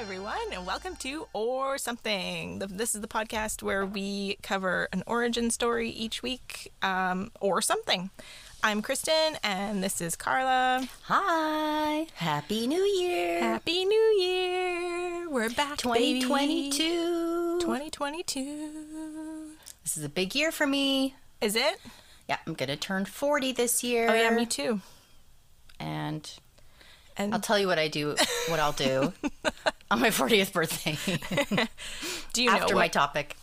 everyone, and welcome to Or Something. This is the podcast where we cover an origin story each week, um, or something. I'm Kristen, and this is Carla. Hi, Happy New Year. Happy New Year! We're back, baby. 2022. 2022. This is a big year for me. Is it? Yeah, I'm going to turn 40 this year. Oh yeah, me too. And And I'll tell you what I do, what I'll do on my 40th birthday do you know after what? my topic.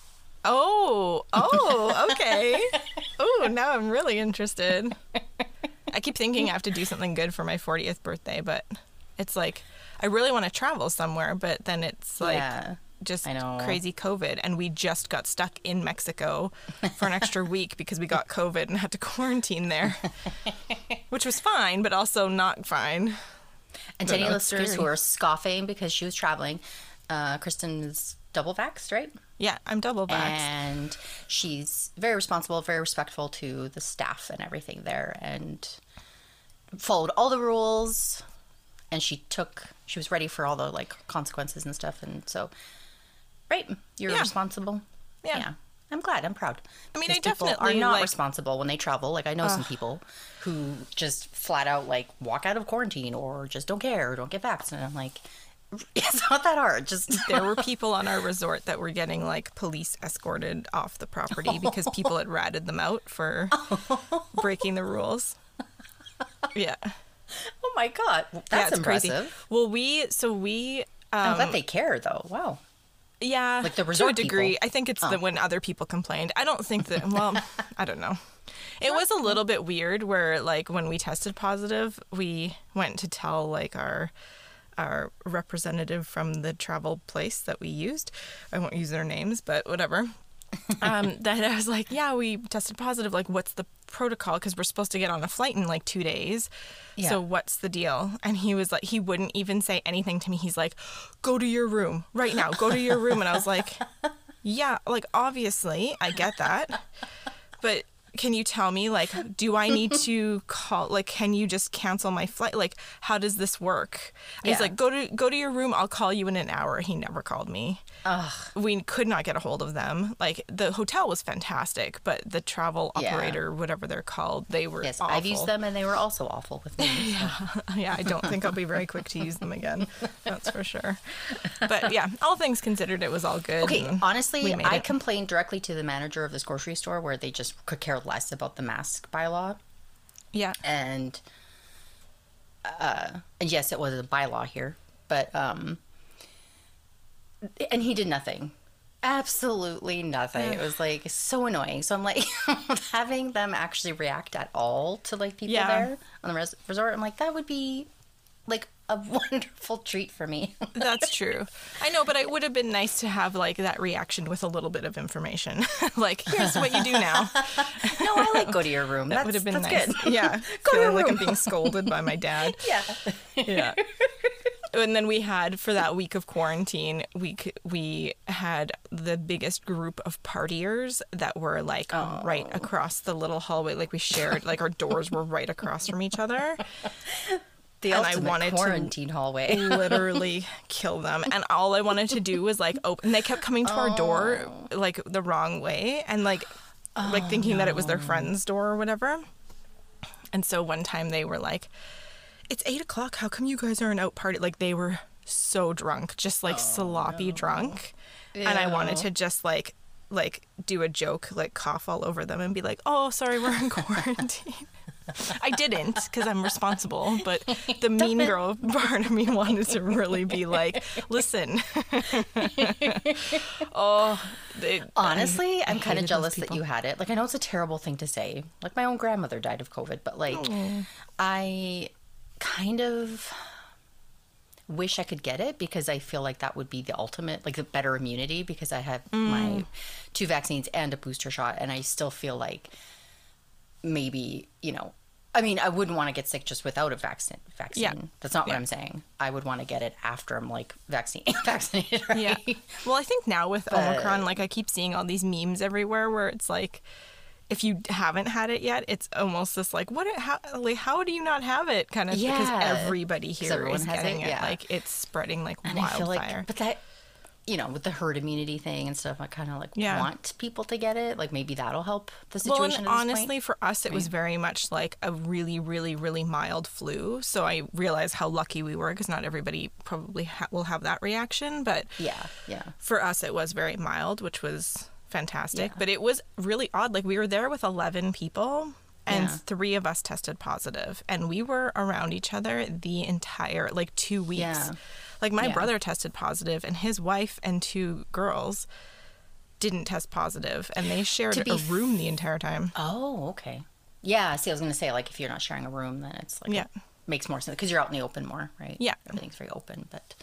Oh, oh, okay. oh, now I'm really interested. I keep thinking I have to do something good for my 40th birthday, but it's like I really want to travel somewhere, but then it's like Yeah, just crazy COVID, and we just got stuck in Mexico for an extra week because we got COVID and had to quarantine there, which was fine, but also not fine. And to any listeners who are scoffing because she was traveling, uh, Kristen's double vaxxed, right? Yeah, I'm double vaxxed. and she's very responsible, very respectful to the staff and everything there, and followed all the rules. And she took, she was ready for all the like consequences and stuff. And so, right, you're Yeah. responsible. Yeah. I'm glad. I'm proud. I mean, I people definitely, are not like- responsible when they travel. Like I know some people who just flat out like walk out of quarantine or just don't care or don't get vaccinated. I'm like, it's not that hard. Just there were people on our resort that were getting like police escorted off the property because people had ratted them out for breaking the rules. Yeah, oh my god, that's it's impressive. crazy. Well, we so we I'm um, glad they care though. Wow. Yeah, Like the to a degree. people. Oh. I think it's the oh. when other people complained. I don't think that. Well, I don't know. It was a little bit weird where like when we tested positive, we went to tell like our our representative from the travel place that we used. I won't use their names, but whatever. Um, that I was like, yeah, we tested positive. Like, what's the protocol? Because we're supposed to get on a flight in like two days. Yeah. So what's the deal? And he was like, he wouldn't even say anything to me. He's like, go to your room right now. Go to your room. And I was like, yeah, like obviously I get that, but can you tell me like, do I need to call? Like, can you just cancel my flight? Like, how does this work? And He's like, go to go to your room. I'll call you in an hour. He never called me Ugh. we could not get a hold of them. Like the hotel was fantastic, but the travel Yeah. operator, whatever they're called, they were Yes, awful. I've used them and they were also awful with me. yeah, yeah, I don't think I'll be very quick to use them again. That's for sure. But yeah, all things considered, it was all good. Okay, honestly, I it. complained directly to the manager of this grocery store where they just could care less about the mask bylaw. yeah, And uh, and yes, it was a bylaw here, but um, and he did nothing. Absolutely nothing. It was like so annoying. So I'm like having them actually react at all to like people Yeah. there on the res- resort. I'm like that would be like a wonderful treat for me. that's true. I know, but it would have been nice to have like that reaction with a little bit of information. like, here's what you do now. no, I like go to your room. That That's, would have been nice. good. Yeah, Go feeling like I'm being scolded by my dad. Yeah. yeah. And then we had for that week of quarantine, we we had the biggest group of partiers that were like right oh. across the little hallway. Like we shared, like our doors were right across from each other. The And I wanted to- quarantine hallway. Literally kill them. And all I wanted to do was like open. And they kept coming to our door oh. like the wrong way, and like like oh, thinking that it was their friend's door or whatever. And so one time they were like, "It's eight o'clock. How come you guys aren't out party?" Like they were so drunk, just like oh, sloppy drunk. And I wanted to just like like do a joke, like cough all over them and be like, "Oh, sorry, we're in quarantine." I didn't because I'm responsible, but the mean girl part of me wanted to really be like, "Listen." oh, they, Honestly, I I'm kind of jealous that you had it. Like, I know it's a terrible thing to say. Like, my own grandmother died of COVID, but like, I kind of wish I could get it because I feel like that would be the ultimate, like the better immunity because I have Mm. my two vaccines and a booster shot, and I still feel like maybe, you know, I mean, I wouldn't want to get sick just without a vaccine. Vaccine. Yeah. That's not what I'm saying. I would want to get it after I'm like vaccine vaccinated. Right? Yeah. Well, I think now with Omicron, like I keep seeing all these memes everywhere where it's like, if you haven't had it yet, it's almost this like what how like how do you not have it kind of because Yeah. everybody here is has it, getting it, yeah. like it's spreading like And wildfire. like, but that, you know, with the herd immunity thing and stuff, I kind of like Yeah. want people to get it. Like maybe that'll help the well, situation. this honestly, point. for us, it was very much like a really, really, really mild flu. So I realized how lucky we were because not everybody probably ha- will have that reaction. But yeah, yeah. for us, it was very mild, which was fantastic. Yeah. But it was really odd. Like we were there with 11 people. And Yeah. three of us tested positive, and we were around each other the entire like two weeks. Yeah. Like my Yeah. brother tested positive, and his wife and two girls didn't test positive, and they shared a f- room the entire time. Oh, okay. Yeah. See, I was gonna say like if you're not sharing a room, then it's like Yeah. it makes more sense because you're out in the open more, right? Yeah. Everything's very open, but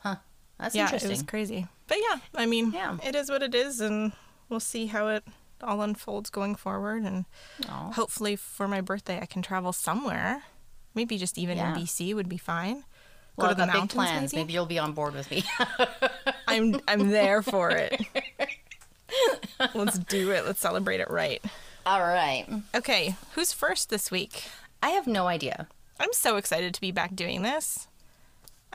huh, that's yeah, interesting. it was crazy. But yeah, I mean, Yeah. it is what it is, and we'll see how it all unfolds going forward. And Aw. hopefully, for my birthday, I can travel somewhere. Maybe just even Yeah. in BC would be fine. Well, Go I've to the got big mountains, plans. maybe. Maybe you'll be on board with me. I'm I'm there for it. Let's do it. Let's celebrate it right. All right. Okay, who's first this week? I have no idea. I'm so excited to be back doing this.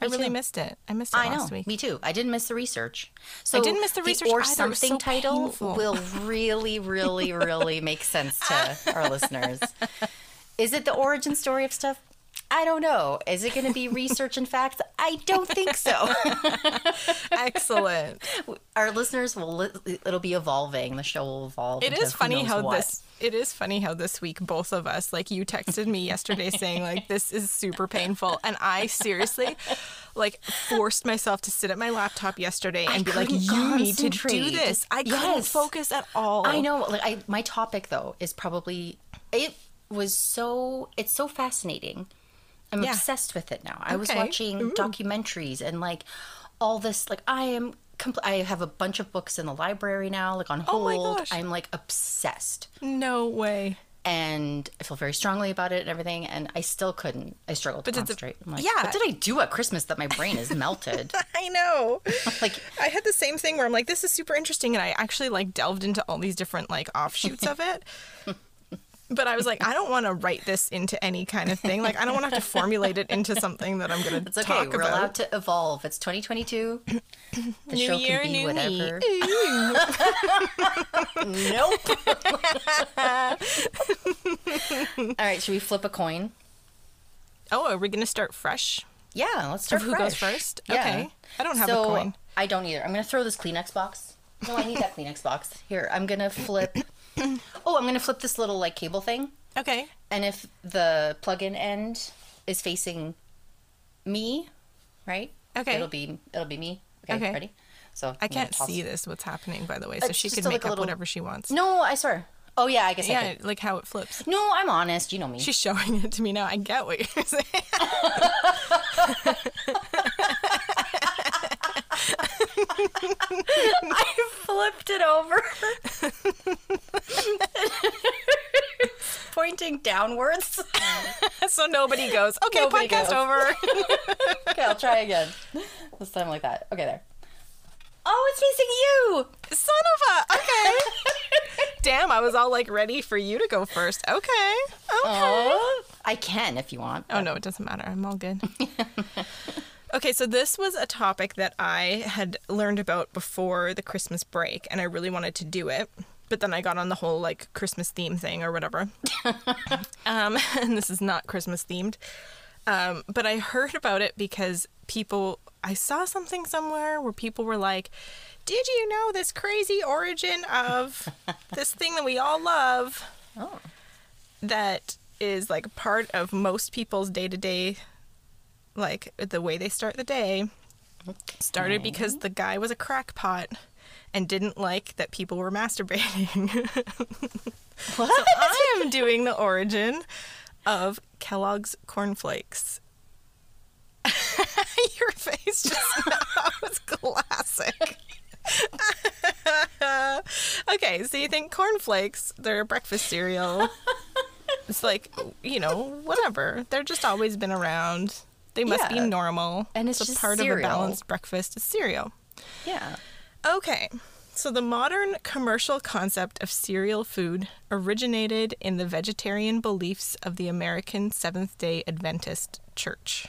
I really too. missed it. I missed it I know. last week. Me too. I didn't miss the research. So I didn't miss the research or either. Something so title painful. will really, really, really make sense to our listeners. Is it the origin story of stuff? I don't know. Is it going to be research and facts? I don't think so. Excellent. Our listeners will. It'll be evolving. The show will evolve. It is funny how what. this it is funny how this week both of us like you texted me yesterday saying like this is super painful and I seriously like forced myself to sit at my laptop yesterday and be like you need to do this. I couldn't focus at all. I know. Like I, my topic though is probably it was so. It's so fascinating. I'm Yeah. obsessed with it now. I was Okay. watching documentaries and like all this. Like I am. Compl- I have a bunch of books in the library now, like on Oh hold. gosh. I'm like obsessed, No way. and I feel very strongly about it and everything. And I still couldn't. I struggled to But concentrate. I'm like, yeah. what did I do at Christmas that my brain is melted? I know. like I had the same thing where I'm like, this is super interesting, and I actually like delved into all these different like offshoots of it. But I was like, I don't want to write this into any kind of thing. Like, I don't want to have to formulate it into something that I'm going to it's okay. talk We're about. allowed to evolve. It's 2022. The New show year, can be new whatever. Nope. All right, should we flip a coin? Oh, are we going to start fresh? Yeah, let's start who goes first? Yeah. Okay. I don't have a so, coin. I don't either. I'm gonna throw this Kleenex box. No, I need that Kleenex box. Here, I'm gonna flip. Oh, I'm gonna flip this little like cable thing, Okay. and if the plug-in end is facing me, right? Okay. It'll be it'll be me. Okay, Okay. ready? So I can't see this, what's happening, by the way, so It's she can make like, up little- whatever she wants. No, I swear. Oh yeah, I guess I Yeah, could. like how it flips. No, I'm honest. You know me. She's showing it to me now. I get what you're saying. I flipped it over. Pointing downwards. so nobody goes, okay, Nobody podcast goes. over. okay, I'll try again. This time like that. Okay, there. Oh, it's facing you. Son of a. Okay. Damn, I was all like ready for you to go first. Okay. Okay. Oh, I can if you want. Oh no, it doesn't matter. I'm all good. okay, so this was a topic that I had learned about before the Christmas break, and I really wanted to do it. But then I got on the whole like Christmas theme thing or whatever. um, and this is not Christmas themed. Um, but I heard about it because people, I saw something somewhere where people were like, Did you know this crazy origin of this thing that we all love? Oh. that is like part of most people's day to day, like the way they start the day, started because the guy was a crackpot and didn't like that people were masturbating. What? so I am doing the origin of Kellogg's cornflakes. Your face just now was classic. okay, so you think cornflakes, they're a breakfast cereal. it's like, you know, whatever. They're just always been around. They must be normal. And it's a just part of a balanced breakfast is cereal. Yeah. Okay. So, the modern commercial concept of cereal food originated in the vegetarian beliefs of the American Seventh day Adventist Church.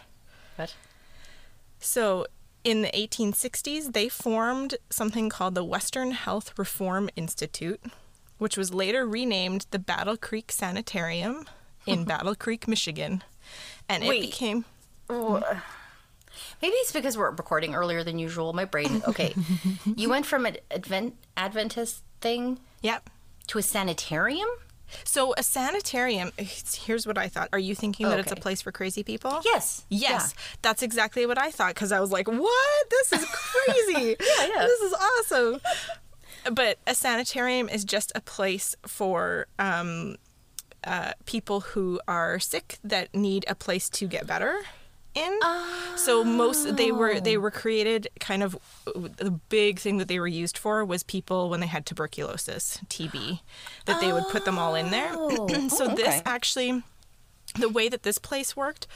What? So, in the 1860s, they formed something called the Western Health Reform Institute, which was later renamed the Battle Creek Sanitarium in Battle Creek, Michigan. And it Wait. Maybe it's because we're recording earlier than usual. My brain. Okay, you went from an Advent Adventist thing Yep. to a sanitarium. So, a sanitarium, here's what I thought. Are you thinking that it's a place for crazy people? Yes. Yes, that's exactly what I thought because I was like, "What? This is crazy! Yeah, yeah. This is awesome." But a sanitarium is just a place for um, uh, people who are sick that need a place to get better in. So most they were oh. they were created kind of the big thing that they were used for was people when they had tuberculosis, TB, that they would put them all in there. Oh. oh so Oh, this actually the way that this place worked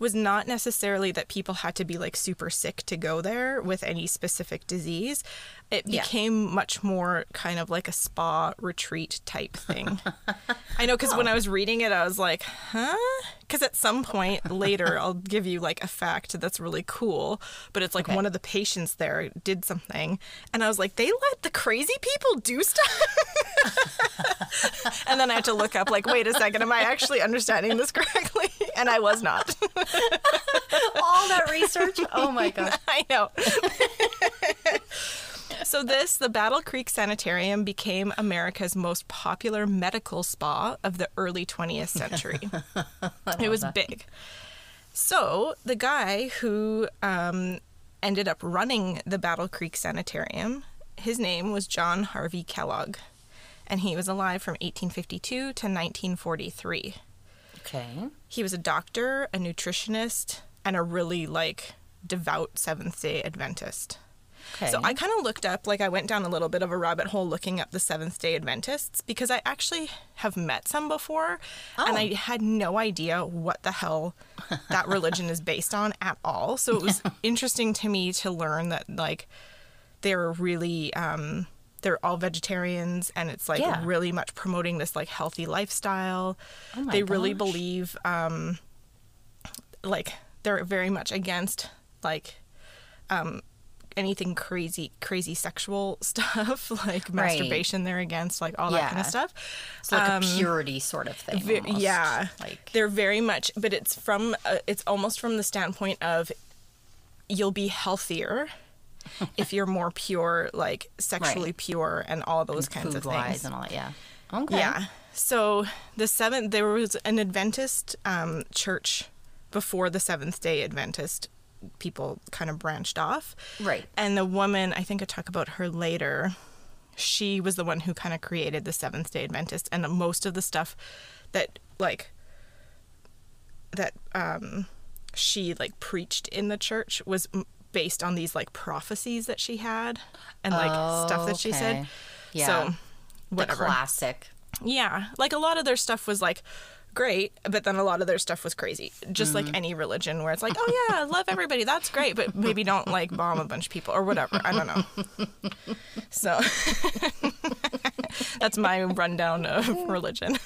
was not necessarily that people had to be like super sick to go there with any specific disease. It Yeah. became much more kind of like a spa retreat type thing. I know because when Oh. I was reading it, I was like, huh? Because at some point later, I'll give you like a fact that's really cool, but it's like Okay. one of the patients there did something, and I was like, they let the crazy people do stuff? and then I had to look up, like, wait a second, am I actually understanding this correctly? And I was not. All that research. Oh my gosh. I know. So this, the Battle Creek Sanitarium, became America's most popular medical spa of the early 20th century. it was big. So the guy who um, ended up running the Battle Creek Sanitarium, his name was John Harvey Kellogg, and he was alive from 1852 to 1943 Okay. he was a doctor, a nutritionist, and a really like devout Seventh day Adventist. Okay. So I kind of looked up, like, I went down a little bit of a rabbit hole looking up the Seventh day Adventists because I actually have met some before and Oh. I had no idea what the hell that religion is based on at all. So it was interesting to me to learn that, like, they're really, um, they're all vegetarians and it's like Yeah. really much promoting this like healthy lifestyle. Oh they really believe, um, like, they're very much against, like, um, anything crazy crazy sexual stuff like masturbation they're against like all that kind of stuff It's like Um, a purity sort of thing. ve- yeah Like they're very much but it's from uh, it's almost from the standpoint of you'll be healthier if you're more pure like sexually Right. pure and all those kinds of things and all that. Yeah. Okay. yeah. So the seventh, there was an Adventist um, church before the Seventh Day Adventist people kind of branched off. Right. And the woman, I think I talk about her later. She was the one who kind of created the Seventh Day Adventist, and most of the stuff that like that um, she like preached in the church was m- based on these like prophecies that she had and like stuff that she said. Yeah. So the whatever. classic. Yeah, like a lot of their stuff was like great, but then a lot of their stuff was crazy. Just Mm-hmm. like any religion where it's like, oh yeah, love everybody, that's great, but maybe don't like bomb a bunch of people or whatever. I don't know. So that's my rundown of religion.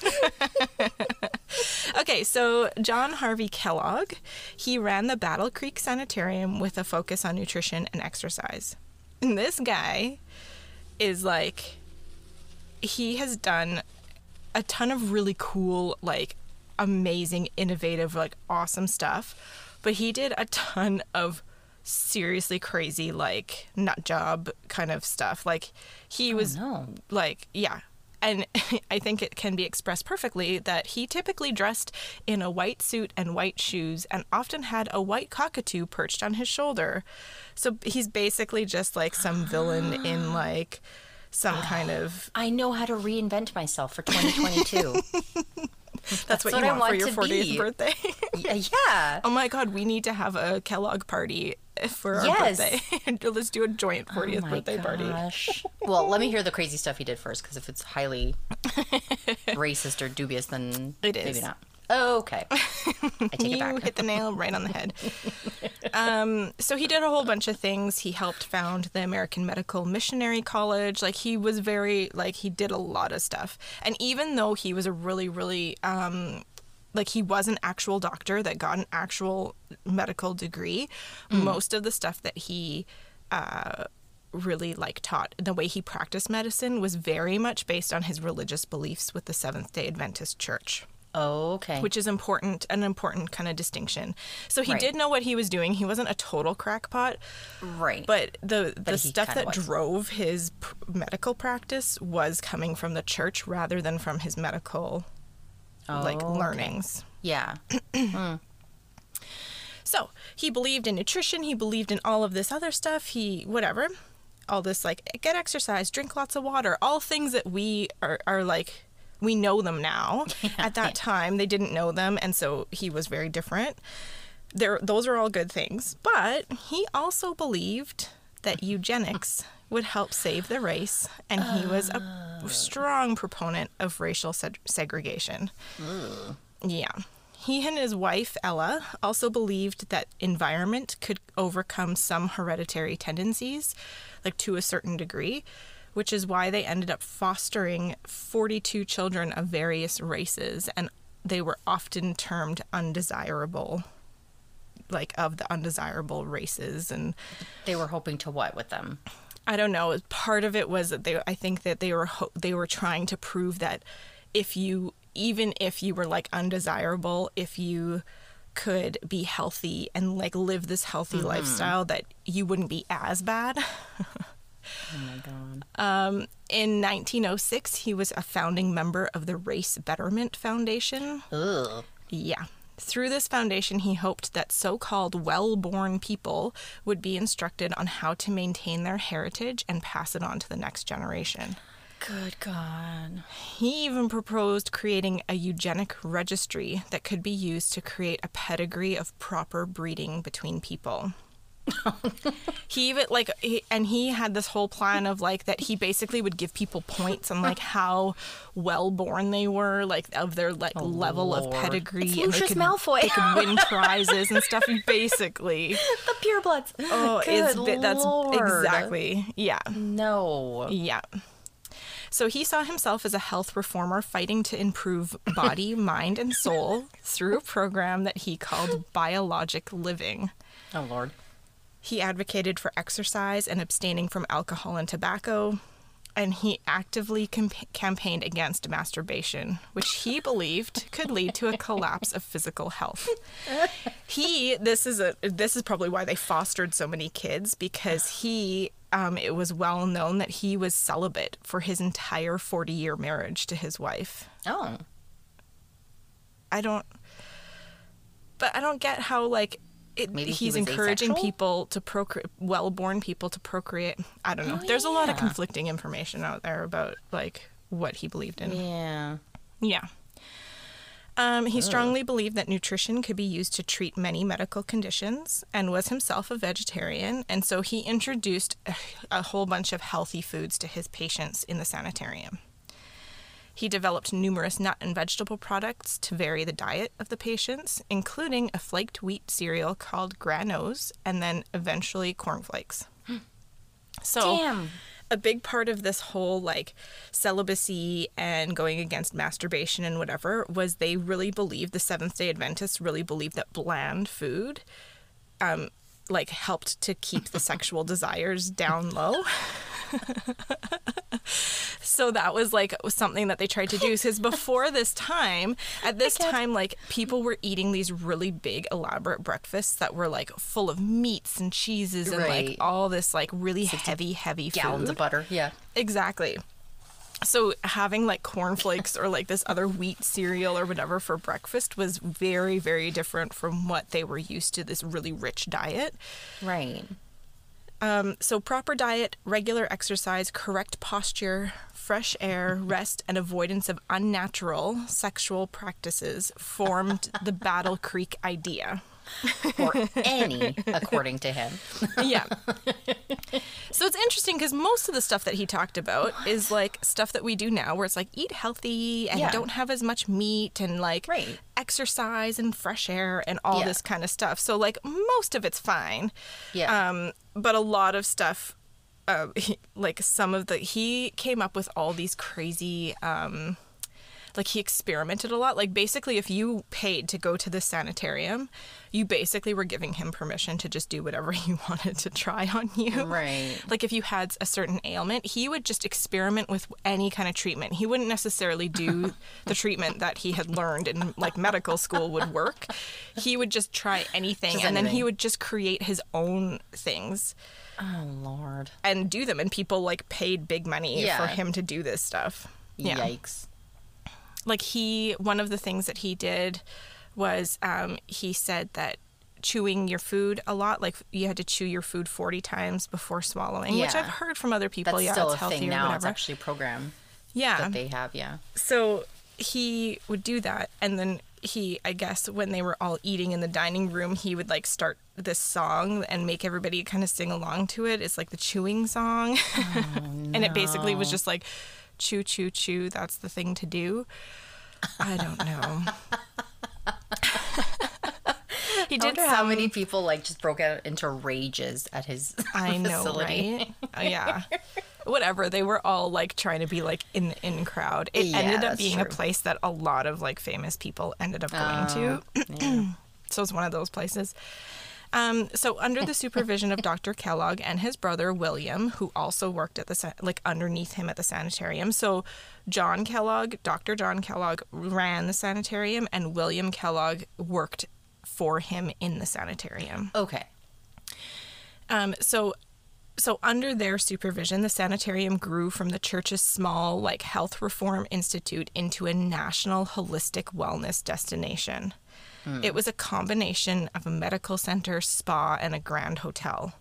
okay, so John Harvey Kellogg, he ran the Battle Creek Sanitarium with a focus on nutrition and exercise. And this guy is like he has done a ton of really cool, like amazing, innovative, like awesome stuff. But he did a ton of seriously crazy, like nut job kind of stuff. Like he oh, was no. like, yeah. And I think it can be expressed perfectly that he typically dressed in a white suit and white shoes and often had a white cockatoo perched on his shoulder. So he's basically just like some villain in like some kind of I know how to reinvent myself for 2022. That's, what, what you I want, want for your to 40th be. birthday. Yeah. oh my god, we need to have a Kellogg party for our birthday. Yes. birthday. Let's do a joint 40th Oh my birthday party. well, let me hear the crazy stuff he did first, because if it's highly racist or dubious, then It maybe not. Okay. I take it You back. hit the nail right on the head. um, so he did a whole bunch of things. He helped found the American Medical Missionary College. Like he was very like he did a lot of stuff. And even though he was a really really um, like he was an actual doctor that got an actual medical degree, most of the stuff that he uh, really like taught the way he practiced medicine was very much based on his religious beliefs with the Seventh Day Adventist Church Okay. which is important an important kind of distinction so he Right. did know what he was doing he wasn't a total crackpot right. but the the stuff that was. drove his pr- medical practice was coming from the church rather than from his medical like Oh, okay. learnings yeah. so he believed in nutrition he believed in all of this other stuff he whatever all this like get exercise drink lots of water all things that we are, are like we know them now. At that time they didn't know them and so he was very different. There those are all good things but he also believed that eugenics would help save the race and he was a oh. strong proponent of racial seg- segregation. Yeah. He and his wife, Ella, also believed that environment could overcome some hereditary tendencies, like to a certain degree, which is why they ended up fostering 42 children of various races, and they were often termed undesirable, like of the undesirable races. And They were hoping to what with them? I don't know. Part of it was that they. I think that they were ho- they were trying to prove that if you even if you were like undesirable, if you could be healthy and like live this healthy mm-hmm. lifestyle, that you wouldn't be as bad. Oh my god. Um, in 1906, he was a founding member of the Race Betterment Foundation. Ugh. Yeah. Through this foundation, he hoped that so called well born people would be instructed on how to maintain their heritage and pass it on to the next generation. Good God. He even proposed creating a eugenic registry that could be used to create a pedigree of proper breeding between people. he even like he, and he had this whole plan of like that he basically would give people points on like how well born they were like of their like oh, level of pedigree It's and they Lucius could, Malfoy. they could win prizes and stuff basically The purebloods. oh Good it's bi- that's Lord. exactly yeah No. yeah. So he saw himself as a health reformer fighting to improve body, mind, and soul through a program that he called biologic living. Oh Lord. He advocated for exercise and abstaining from alcohol and tobacco, and he actively camp- campaigned against masturbation, which he believed could lead to a collapse of physical health. He this is a this is probably why they fostered so many kids because he um, it was well known that he was celibate for his entire 40 year marriage to his wife. Oh. I don't but I don't get how like it, Maybe he he's was encouraging asexual? people to procreate well-born people to procreate. I don't know. Oh, There's a lot of conflicting information out there about like what he believed in. Yeah. Yeah. Um, he strongly believed that nutrition could be used to treat many medical conditions and was himself a vegetarian. And so he introduced a, a whole bunch of healthy foods to his patients in the sanitarium. He developed numerous nut and vegetable products to vary the diet of the patients, including a flaked wheat cereal called Granose and then eventually cornflakes. So Damn. a big part of this whole like celibacy and going against masturbation and whatever was they really believed the Seventh Day Adventists really believed that bland food, um, like helped to keep the sexual desires down low. so that was like something that they tried to do because before this time at this time like people were eating these really big elaborate breakfasts that were like full of meats and cheeses and Right. like all this like really heavy heavy Gallons food of butter. Yeah. Exactly. So having like cornflakes or like this other wheat cereal or whatever for breakfast was very very different from what they were used to this really rich diet. Right. Um, so proper diet, regular exercise, correct posture, fresh air, rest, and avoidance of unnatural sexual practices formed the Battle Creek idea. Or any, according to him. yeah. So it's interesting because most of the stuff that he talked about is like stuff that we do now, where it's like eat healthy and Yeah. don't have as much meat and like Right. exercise and fresh air and all Yeah. this kind of stuff. So like most of it's fine. Yeah. Um, but a lot of stuff, uh, he, like some of the he came up with all these crazy. Um, like he experimented a lot. Like basically, if you paid to go to the sanitarium, you basically were giving him permission to just do whatever he wanted to try on you. Right. Like if you had a certain ailment, he would just experiment with any kind of treatment. He wouldn't necessarily do the treatment that he had learned in like medical school would work. He would just try anything Just and then he would just create his own things Oh Lord. and do them and people like paid big money for him to do this stuff. Yeah Yikes. Like he one of the things that he did was um, he said that chewing your food a lot like you had to chew your food 40 times before swallowing which i've heard from other people That's yeah still it's a healthy thing now. It's whatever actually a program yeah that they have. Yeah. so he would do that and then he i guess when they were all eating in the dining room he would like start this song and make everybody kind of sing along to it it's like the chewing song and it basically was just like chew chew chew that's the thing to do. I don't know. He I did some, how many people like just broke out into rages at his i know facility. right? Uh, yeah. Whatever. They were all like trying to be like in the in crowd. It Yeah, ended up being a place that a lot of like famous people ended up going to. Yeah. So it's one of those places. Um, so under the supervision of Dr. Kellogg and his brother William, who also worked at the like underneath him at the sanitarium. So John Kellogg, Dr. John Kellogg ran the sanitarium, and William Kellogg worked for him in the sanitarium. Okay. Um, so so under their supervision, the sanitarium grew from the church's small like health reform institute into a national holistic wellness destination. It was a combination of a medical center, spa, and a grand hotel.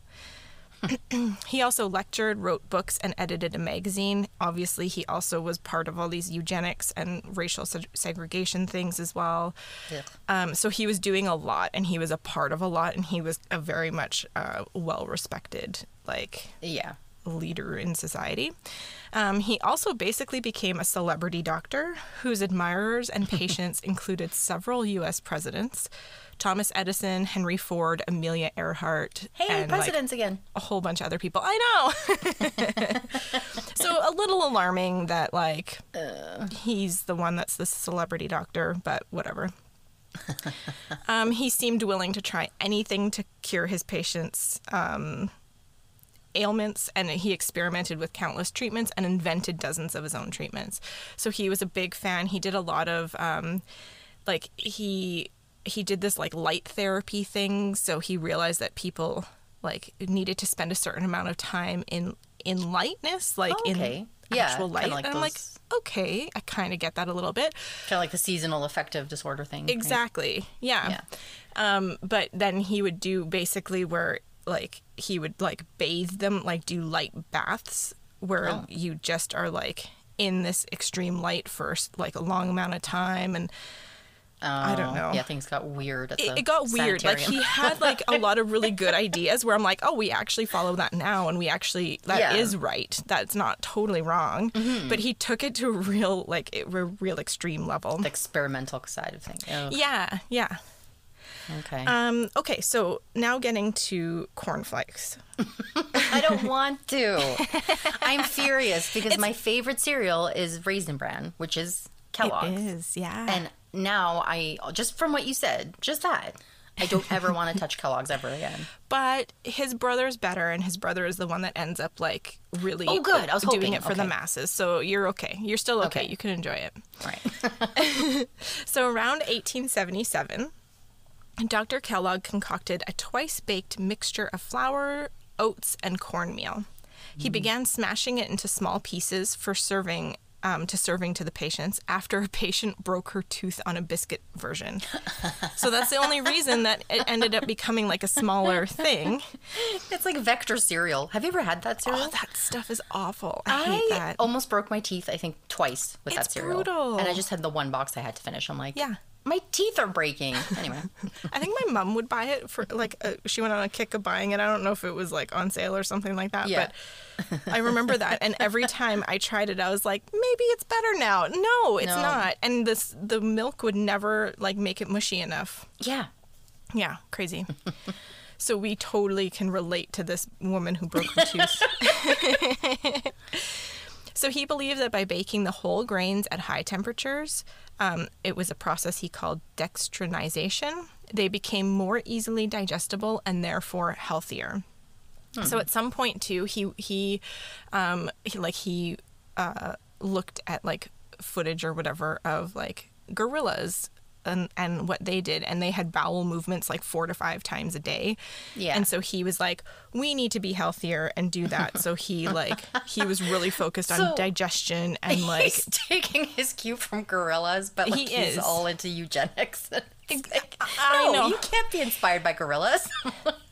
he also lectured, wrote books, and edited a magazine. Obviously, he also was part of all these eugenics and racial seg- segregation things as well. Ugh. Um, so he was doing a lot, and he was a part of a lot, and he was a very much uh, well respected, like Yeah. leader in society. Um, he also basically became a celebrity doctor whose admirers and patients included several U.S. presidents, Thomas Edison, Henry Ford, Amelia Earhart, Hey, and like, presidents again. a whole bunch of other people. I know. so a little alarming that like he's the one that's the celebrity doctor, but whatever. um, he seemed willing to try anything to cure his patients' um, ailments, and he experimented with countless treatments and invented dozens of his own treatments. So he was a big fan. He did a lot of um, like he he did this like light therapy thing so he realized that people like needed to spend a certain amount of time in in lightness like Okay. in Yeah, actual light like and i'm like okay i kind of get that a little bit Kind of like the seasonal affective disorder thing. right? exactly yeah. Yeah. um but then he would do basically where like he would like bathe them like do light baths where Oh. you just are like in this extreme light for like a long amount of time and I don't Oh, know. Yeah, things got weird at the it, it got weird. Like he had like a lot of really good ideas where I'm like, oh, we actually follow that now, and we actually that is Yeah. Mm-hmm. right. That's not totally wrong. But he took it to a real like a real extreme level. the experimental side of things. Oh, yeah, yeah. Okay. Um, okay, so now getting to cornflakes. I don't want to. I'm furious because my favorite cereal is Raisin Bran, which is Kellogg's. is, yeah. And now I just from what you said, just that. I don't ever want to touch Kellogg's ever again. but his brother's better, and his brother is the one that ends up like really Oh, good. I was doing hoping. it for the masses. So you're okay. You're still okay. Okay. You can enjoy it. Right. So around 1877, Dr. Kellogg concocted a twice baked mixture of flour, oats, and cornmeal. He began smashing it into small pieces for serving. Um, to serving to the patients after a patient broke her tooth on a biscuit version. So that's the only reason that it ended up becoming like a smaller thing. it's like Vector cereal. Have you ever had that cereal? Oh, that stuff is awful. I hate that. almost broke my teeth, I think, twice with It's that cereal. brutal. And I just had the one box I had to finish. I'm like, Yeah. My teeth are breaking. Anyway. I think my mom would buy it for like uh she went on a kick of buying it. I don't know if it was like on sale or something like that, Yeah. but I remember that. And every time I tried it, I was like, maybe it's better now. No, it's No. not. And this the milk would never like make it mushy enough. yeah. Yeah, crazy. so we totally can relate to this woman who broke her tooth. so he believed that by baking the whole grains at high temperatures, um, it was a process he called dextrinization. They became more easily digestible and therefore healthier. So at some point too, he he, um, he like he uh, looked at like footage or whatever of like gorillas and and what they did, and they had bowel movements like four to five times a day. Yeah. And so he was like, we need to be healthier and do that. so he like he was really focused on So- digestion and like taking his cue from gorillas, but like He he's is. all into eugenics. Like, I no, know. you can't be inspired by gorillas.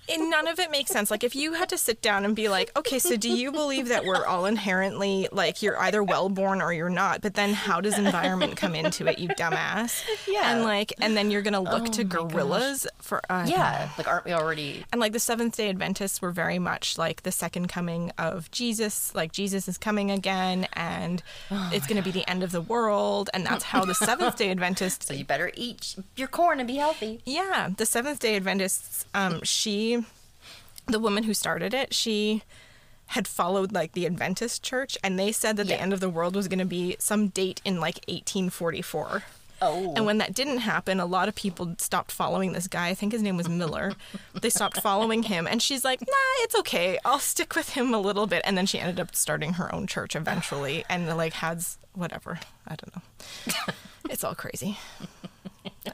And none of it makes sense. Like if you had to sit down and be like, okay, so do you believe that we're all inherently like you're either well born or you're not? But then how does environment come into it, you dumbass? Yeah. And like, and then you're gonna look Oh to my gosh. gorillas for uh, yeah, like aren't we already? And like the Seventh Day Adventists were very much like the second coming of Jesus. Like Jesus is coming again, and Oh it's going to be the end of the world, and that's how the Seventh Day Adventists So you better eat your corn and be healthy. yeah, the Seventh Day Adventists. Um, she, the woman who started it, she had followed like the Adventist church, and they said that Yeah. the end of the world was going to be some date in like 1844. Oh, And when that didn't happen, a lot of people stopped following this guy. I think his name was Miller. they stopped following him, and she's like, "Nah, it's okay. I'll stick with him a little bit." And then she ended up starting her own church eventually, and like has whatever. I don't know. it's all crazy.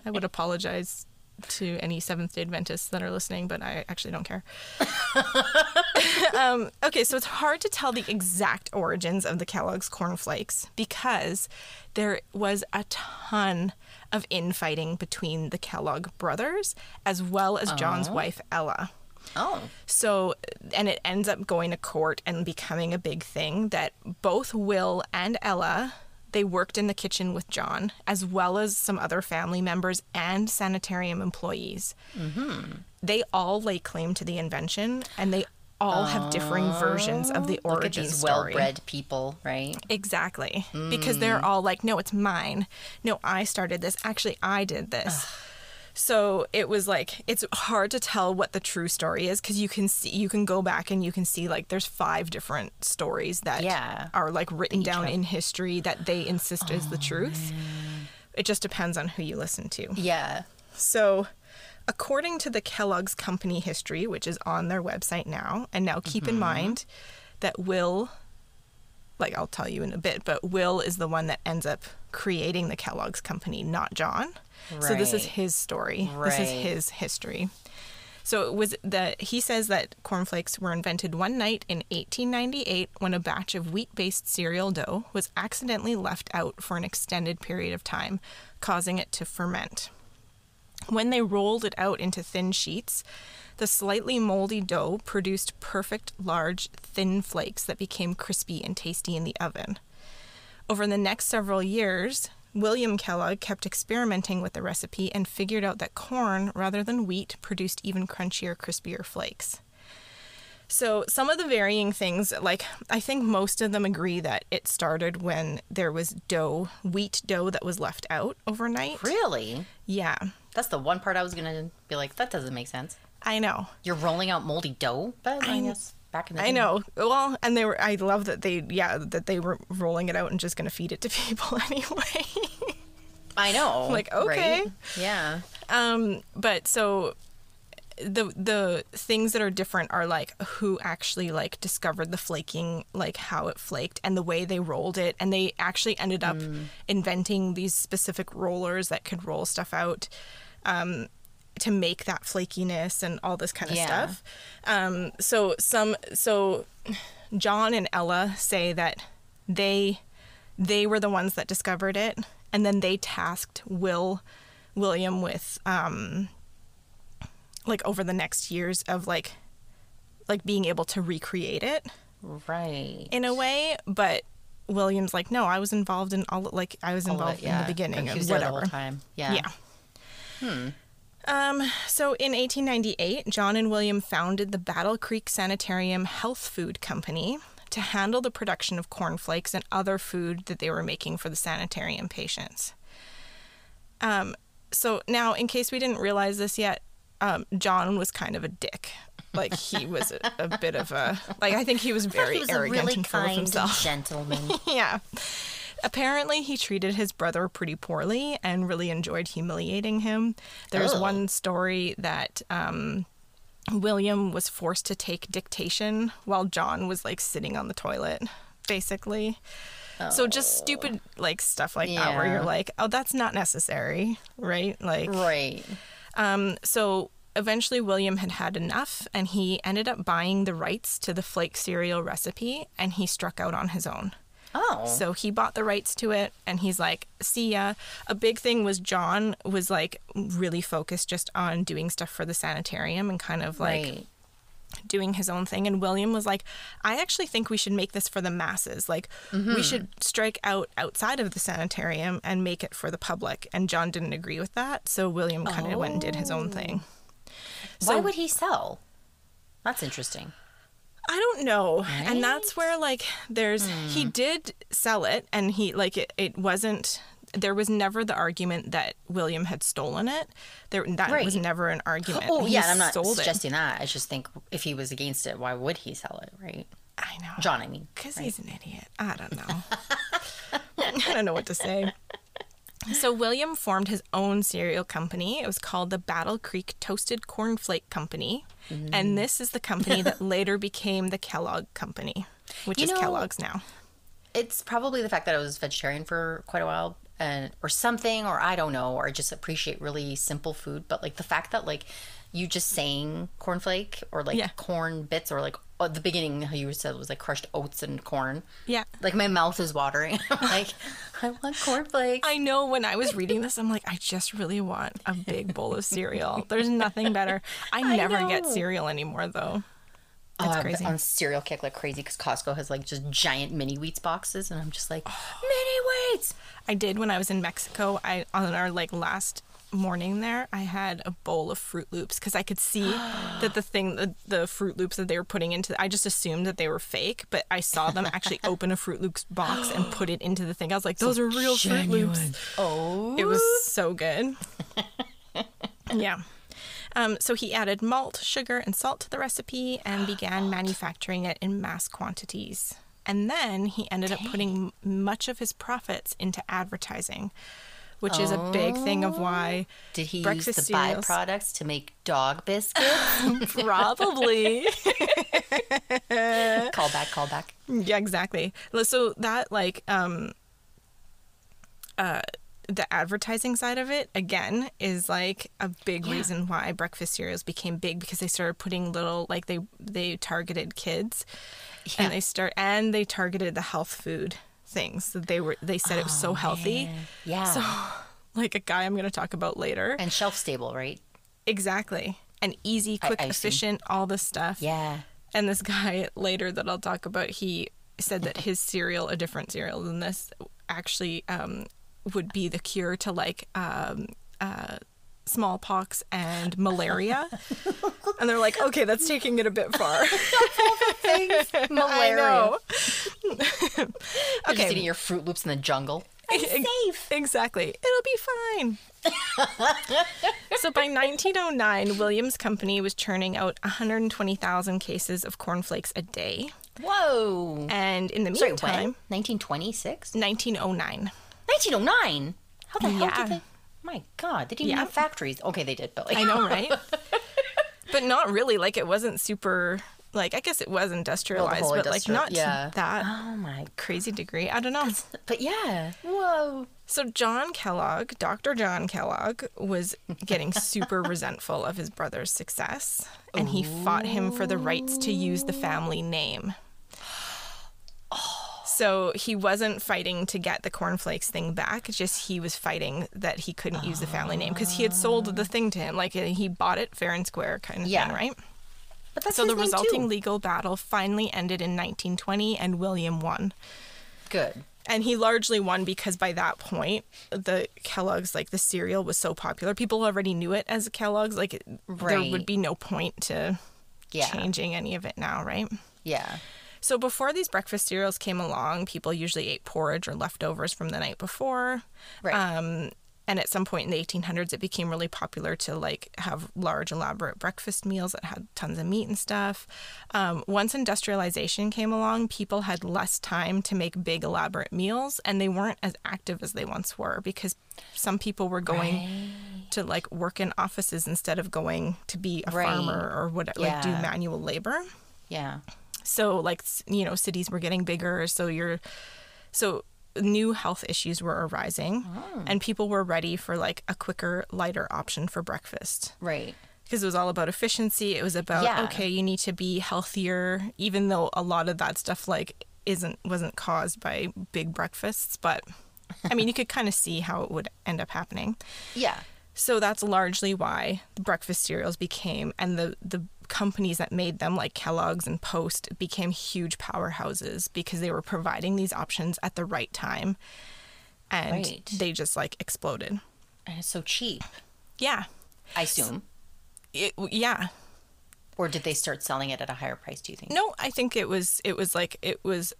I would apologize to any Seventh Day Adventists that are listening, but I actually don't care. um, okay, so it's hard to tell the exact origins of the Kellogg's cornflakes because there was a ton of infighting between the Kellogg brothers as well as John's wife Ella. oh, So, and it ends up going to court and becoming a big thing that both Will and Ella they worked in the kitchen with John, as well as some other family members and sanitarium employees. Mm-hmm. They all lay claim to the invention, and they all have differing oh, versions of the look at origin these story. well-bred people, right? Exactly. Because mm. they're all like, no, it's mine. No, I started this. Actually, I did this. So it was like it's hard to tell what the true story is because you can see you can go back and you can see like there's five different stories that Yeah. are like written down in history that they insist is Oh, the truth. It just depends on who you listen to. Yeah. So, according to the Kellogg's company history, which is on their website now, and now keep Mm-hmm. in mind that Will, like I'll tell you in a bit, but Will is the one that ends up creating the Kellogg's company, not John. So this is his story. This is his history. So it was that he says that cornflakes were invented one night in 1898 when a batch of wheat-based cereal dough was accidentally left out for an extended period of time, causing it to ferment. When they rolled it out into thin sheets, the slightly moldy dough produced perfect, large, thin flakes that became crispy and tasty in the oven. Over the next several years, William Kellogg kept experimenting with the recipe and figured out that corn, rather than wheat, produced even crunchier, crispier flakes. So, some of the varying things, like I think most of them agree that it started when there was dough, wheat dough that was left out overnight. Really? Yeah, That's the one part I was gonna be like, that doesn't make sense. I know. You're rolling out moldy dough, but I, I guess back in the I know. Well, and they were. I love that they. Yeah, that they were rolling it out and just going to feed it to people anyway. I know. Like, okay. right? Yeah. um, but so the the things that are different are like who actually like discovered the flaking, like how it flaked and the way they rolled it, and they actually ended up inventing these specific rollers that could roll stuff out. Um, to make that flakiness and all this kind of Yeah. stuff. Um, so some so John and Ella say that they they were the ones that discovered it, and then they tasked Will William with um, like over the next years of like like being able to recreate it Right. in a way, but William's like, no, I was involved in all like I was involved it, yeah. in the beginning Like, he and was there the whatever. time. Yeah. Yeah. Um, so in 1898, John and William founded the Battle Creek Sanitarium Health Food Company to handle the production of cornflakes and other food that they were making for the sanitarium patients. Um, so now, in case we didn't realize this yet, um, John was kind of a dick. Like he was a, a bit of a like I think he was very he was arrogant a really and full of himself. gentleman. yeah. Apparently, he treated his brother pretty poorly and really enjoyed humiliating him. There's Oh. one story that um, William was forced to take dictation while John was like sitting on the toilet, basically. So just stupid like stuff like that where you're like, oh, that's not necessary, right? Like, right. um, so eventually William had had enough and he ended up buying the rights to the flake cereal recipe and he struck out on his own. Oh. So he bought the rights to it and he's like, see ya. A big thing was John was like really focused just on doing stuff for the sanitarium and kind of like right. doing his own thing. And William was like, I actually think we should make this for the masses. Like, Mm-hmm. we should strike out outside of the sanitarium and make it for the public. And John didn't agree with that. So William kind of went and did his own thing. Why would he sell? That's interesting. I don't know. And that's where like there's he Hmm. did sell it and he like it, it wasn't there was never the argument that William had stolen it. There that Right. was never an argument. Oh He yeah, I'm not sold it. suggesting that. I just think if he was against it, why would he sell it, right? I know. John, I mean. Because he's an idiot. I don't know. I don't know what to say. So William formed his own cereal company. It was called the Battle Creek Toasted Cornflake Company. Mm. And this is the company that later became the Kellogg Company, which You is know- Kellogg's now. It's probably the fact that I was vegetarian for quite a while and or something or I don't know or I just appreciate really simple food, but like the fact that like you just saying cornflake or like Yeah. corn bits or like at the beginning how you said was like crushed oats and corn. Yeah. Like my mouth is watering. I'm like I want cornflakes. I know when I was reading this, I'm like, I just really want a big bowl of cereal. There's nothing better. I never get cereal anymore, though. Oh, It's I'm um, crazy. on cereal kick like crazy because Costco has like just giant mini wheats boxes, and I'm just like Oh. mini wheats. I did when I was in Mexico. I on our like last morning there, I had a bowl of Froot Loops because I could see that the thing, the, the Froot Loops that they were putting into. I just assumed that they were fake, but I saw them actually open a Froot Loops box and put it into the thing. I was like, those are real Froot Loops. Oh, It was so good. yeah. Um, so he added malt, sugar, and salt to the recipe and began manufacturing it in mass quantities. And then he ended up putting much of his profits into advertising, which is a big thing of why Did he breakfast use the cereals- byproducts to make dog biscuits? probably. call back, call back. Yeah, exactly. So that like um uh the advertising side of it again is like a big reason why breakfast cereals became big because they started putting little like they they targeted kids Yeah. and they start and they targeted the health food things that they were they said it was so healthy. Yeah, so like a guy I'm going to talk about later. And shelf stable, right? exactly. And easy quick I efficient all this stuff. Yeah. and this guy later that I'll talk about, he said that his cereal, a different cereal than this, actually um, would be the cure to like um, uh, smallpox and malaria. and they're like, okay, that's taking it a bit far. Malaria. I know. You're just Okay. eating your Froot Loops in the jungle. I'm safe. Exactly. It'll be fine. so by 1909, Williams Company was churning out 120,000 cases of cornflakes a day. Whoa. And in the Sorry, meantime, when? 1926? 1909. 1909? How the hell Yeah. did they? My God, they didn't Yeah. have factories. Okay, they did, but like I know, right? but not really. Like it wasn't super. Like I guess it was industrialized, whole but like not yeah. to that Oh my. crazy degree. I don't know. But yeah. Whoa. So John Kellogg, Dr. John Kellogg, was getting super resentful of his brother's success, and he fought him for the rights to use the family name. So he wasn't fighting to get the cornflakes thing back. Just he was fighting that he couldn't use the family name because he had sold the thing to him. Like he bought it fair and square, kind of Yeah. thing, right? But that's So the resulting too. legal battle finally ended in 1920, and William won. Good. and he largely won because by that point the Kellogg's like the cereal was so popular people already knew it as Kellogg's like it- there would be no point to Yeah. changing any of it now right Yeah. So before these breakfast cereals came along people usually ate porridge or leftovers from the night before Right. um, and at some point in the 1800s it became really popular to like have large elaborate breakfast meals that had tons of meat and stuff um, once industrialization came along people had less time to make big elaborate meals and they weren't as active as they once were because some people were going to like work in offices instead of going to be a Right. farmer or what like do manual labor Yeah. So like you know cities were getting bigger so you're so new health issues were arising Oh. and people were ready for like a quicker lighter option for breakfast Right. because it was all about efficiency it was about Yeah. okay you need to be healthier even though a lot of that stuff like isn't wasn't caused by big breakfasts but i mean you could kind of see how it would end up happening Yeah. so that's largely why the breakfast cereals became, and the, the companies that made them, like Kellogg's and Post, became huge powerhouses because they were providing these options at the right time. And Right. they just like exploded. And it's so cheap, Yeah. I assume. It, yeah. Or did they start selling it at a higher price, do you think? No, I think it was, it was like, it was,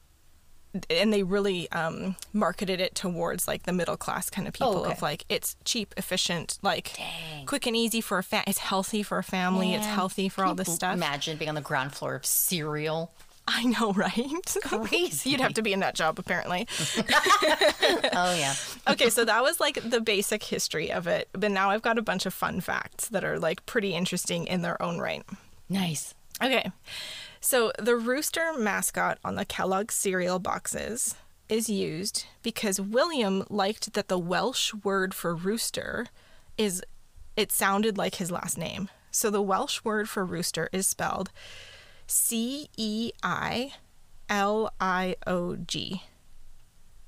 and they really um, marketed it towards like the middle class kind of people okay. of like, it's cheap, efficient, like Dang. quick and easy for a fa- it's healthy for a family, it's healthy for can all this stuff. Imagine being on the ground floor of cereal. I know, right? Crazy. You'd have to be in that job, apparently. Oh yeah. okay, so that was like the basic history of it. But now I've got a bunch of fun facts that are like pretty interesting in their own right. Nice. Okay, so the rooster mascot on the Kellogg cereal boxes is used because William liked that the Welsh word for rooster is, it sounded like his last name. So the Welsh word for rooster is spelled C E I L I O G.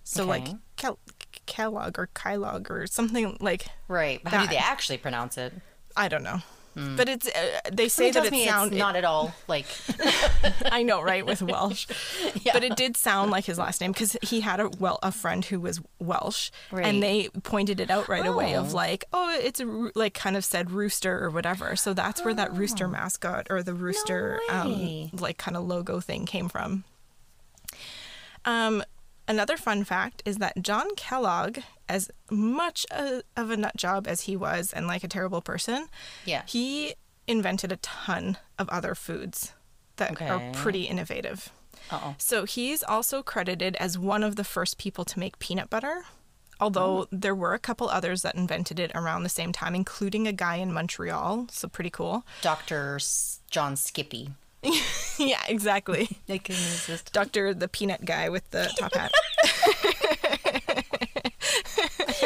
So like Okay. Kel- Kellogg or Kylog or something like Right. How do they actually pronounce it? I don't know. But it's uh, they say that it me sounds it's not at all like I know, right, with Welsh. Yeah. But it did sound like his last name because he had a well a friend who was Welsh, Right. and they pointed it out right away of Oh. like, oh, it's a like kind of said rooster or whatever. So that's where that rooster mascot or the rooster um, like kind of logo thing came from. Um, another fun fact is that John Kellogg, as much a, of a nut job as he was and like a terrible person, Yeah. he invented a ton of other foods that are pretty innovative. Uh-oh. So he's also credited as one of the first people to make peanut butter. Although oh. there were a couple others that invented it around the same time, including a guy in Montreal. So pretty cool. Dr. John Skippy. yeah, exactly. I can resist. Doctor, the peanut guy with the top hat.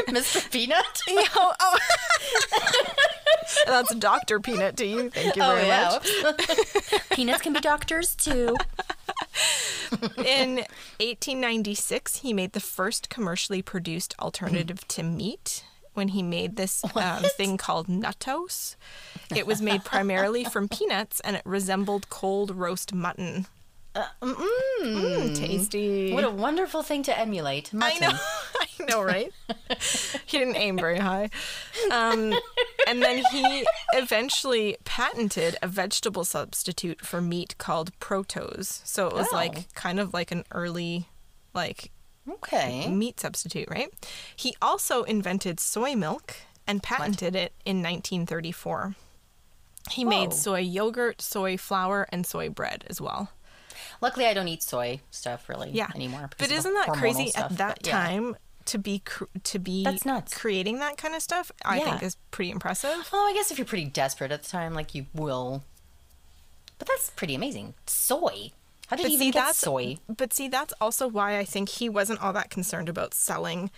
Mr. Peanut? oh, oh. That's Doctor Peanut to you. Thank you Oh, very much. Peanuts can be doctors too. In 1896, he made the first commercially produced alternative to meat when he made this um, thing called nuttose. It was made primarily from peanuts and it resembled cold roast mutton. Mm, tasty. What a wonderful thing to emulate. I know, I know, right? he didn't aim very high. Um, and then he eventually patented a vegetable substitute for meat called protose. So it was Oh. like kind of like an early, like Okay. meat substitute, right? He also invented soy milk and patented it in 1934. He made soy yogurt, soy flour, and soy bread as well. Luckily, I don't eat soy stuff really Yeah, anymore. But isn't that crazy stuff, at that but yeah. time to be cr- to be That's nuts. creating that kind of stuff? I Yeah. think is pretty impressive. Well, I guess if you're pretty desperate at the time, like you will. But that's pretty amazing. Soy. How did But he see, get that's soy? But see, that's also why I think he wasn't all that concerned about selling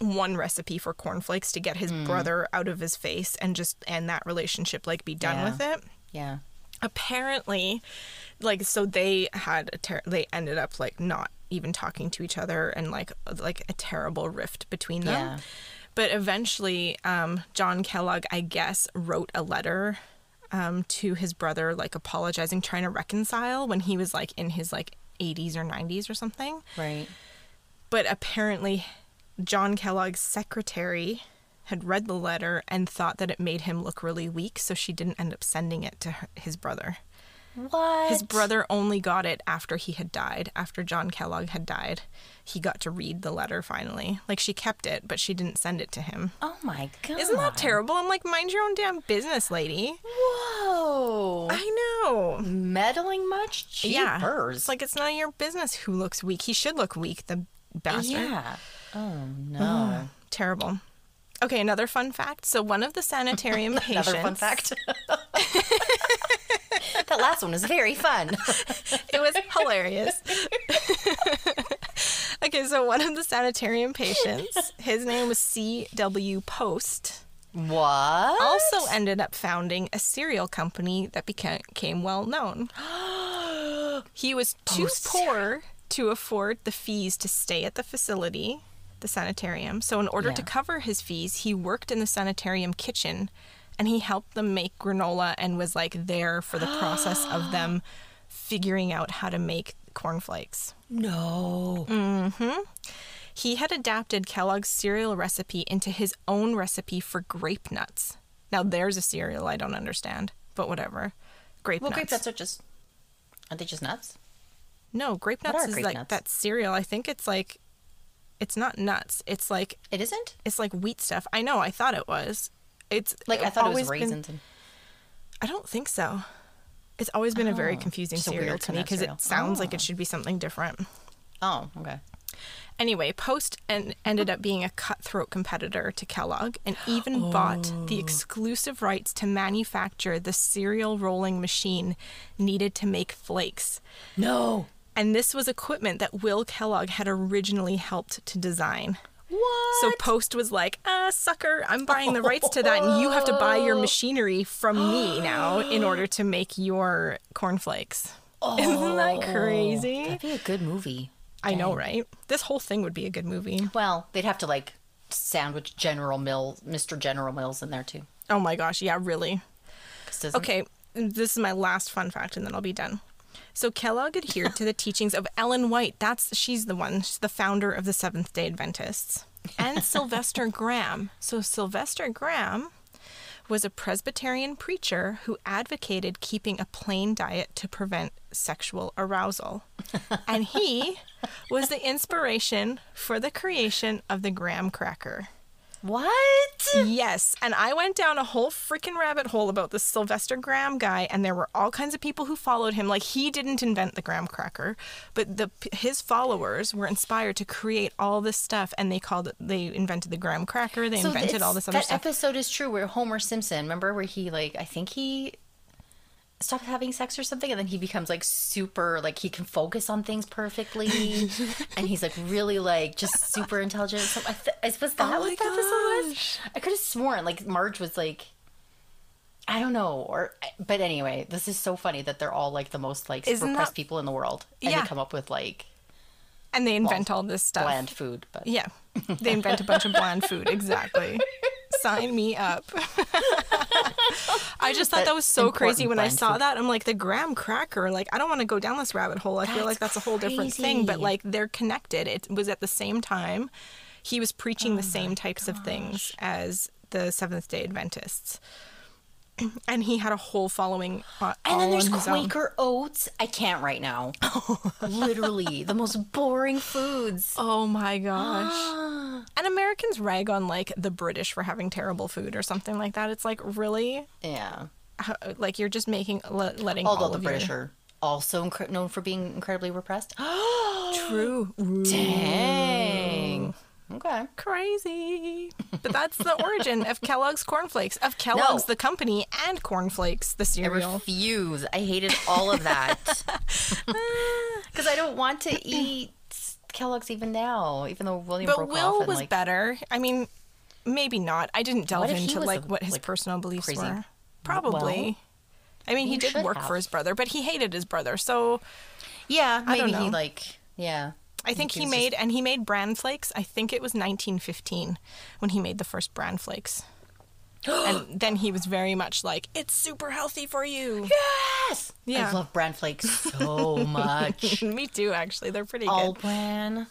one recipe for cornflakes to get his Hmm. brother out of his face and just end that relationship, like be done Yeah. with it. Yeah. apparently like so they had a ter- they ended up like not even talking to each other and like like a terrible rift between them Yeah. but eventually um john kellogg i guess wrote a letter um to his brother like apologizing trying to reconcile when he was like in his like 80s or 90s or something Right. But apparently, John Kellogg's secretary had read the letter and thought that it made him look really weak, so she didn't end up sending it to her, his brother. What? His brother only got it after he had died, after John Kellogg had died. He got to read the letter finally. Like she kept it, but she didn't send it to him. Oh my god. Isn't that terrible? I'm like, mind your own damn business, lady. Whoa. I know. Meddling much? Yeah. Jeepers. It's like it's none of your business who looks weak. He should look weak, the bastard. Yeah. Oh no. Mm-hmm. Terrible. Okay, another fun fact. So one of the sanitarium patients Another fun fact. that last one was very fun. it was hilarious. okay, so one of the sanitarium patients, his name was C.W. Post, What? also ended up founding a cereal company that became, well known. He was too Post. poor to afford the fees to stay at the facility, the sanitarium. So, in order to cover his fees, he worked in the sanitarium kitchen and he helped them make granola and was like there for the process of them figuring out how to make cornflakes. no. Mm-hmm. He had adapted Kellogg's cereal recipe into his own recipe for grape nuts. Now, there's a cereal I don't understand, but whatever. Grape Well, nuts. grape nuts are just. Aren't they just nuts? No, grape nuts are is grape like nuts? that cereal. I think it's like, it's not nuts. It's like It isn't? it's like wheat stuff. I know. I thought it was. It's Like, I thought it was always been- raisins. and... I don't think so. It's always been a very Oh, confusing cereal to me because it sounds like Oh. it should be something different. Oh, okay. Anyway, Post en- ended up being a cutthroat competitor to Kellogg and even bought Oh. the exclusive rights to manufacture the cereal rolling machine needed to make flakes. No. And this was equipment that Will Kellogg had originally helped to design. What? So Post was like, uh, sucker, I'm buying the rights to that, and you have to buy your machinery from me now in order to make your cornflakes. Isn't that crazy? That'd be a good movie. I know, right? This whole thing would be a good movie. Well, they'd have to like sandwich General Mills, Mr. General Mills in there too. Oh my gosh, yeah, really. Okay, this is my last fun fact, and then I'll be done. So Kellogg adhered to the teachings of Ellen White. That's she's the one, she's the founder of the Seventh Day Adventists, and Sylvester Graham. So Sylvester Graham was a Presbyterian preacher who advocated keeping a plain diet to prevent sexual arousal. And he was the inspiration for the creation of the graham cracker. What? Yes, and I went down a whole freaking rabbit hole about this Sylvester Graham guy, and there were all kinds of people who followed him. Like he didn't invent the graham cracker, but the his followers were inspired to create all this stuff, and they called it. They invented the graham cracker. They invented all this other that stuff. episode is true where Homer Simpson, remember where he like I think he stopped having sex or something and then he becomes like super like he can focus on things perfectly and he's like really like just super intelligent. So I, th- I suppose that Oh was the episode was. I could have sworn like Marge was like I don't know or but anyway, this is so funny that they're all like the most like Isn't repressed that- people in the world and Yeah. they come up with like and they invent all this stuff. bland food but Yeah, they invent a bunch of bland food. Exactly. Sign me up. I just thought that, was so crazy when I saw that. I'm like, the graham cracker. Like, I don't want to go down this rabbit hole. I feel like That's that's a whole different thing. But like, they're connected. It was at the same time. He was preaching Oh the same types of things as the Seventh Day Adventists, and he had a whole following. Uh, And then there's his own. Quaker oats. I can't right now. Literally, the most boring foods. Oh my gosh. And Americans rag on like the British for having terrible food or something like that. It's like really Yeah. how- like you're just making le- letting Although all the British your... are also incre- known for being incredibly repressed. true Dang. Okay. crazy. But that's the origin of Kellogg's cornflakes, of Kellogg's the company and cornflakes the cereal. I refuse. I hated all of that. Because I don't want to eat Kellogg's even now, even though William but broke off Will and was like better. I mean, maybe not. I didn't delve What if he into was like a- what his like, personal beliefs crazy? were. Probably. I mean, he You did should work have. for his brother, but he hated his brother. So yeah, I don't maybe he know. like yeah. I think he was made and he made bran flakes. I think it was 1915 when he made the first bran flakes. And then he was very much like, "It's super healthy for you." Yes. Yeah. I love bran flakes so much. Me too, actually. They're pretty good. all good. bran.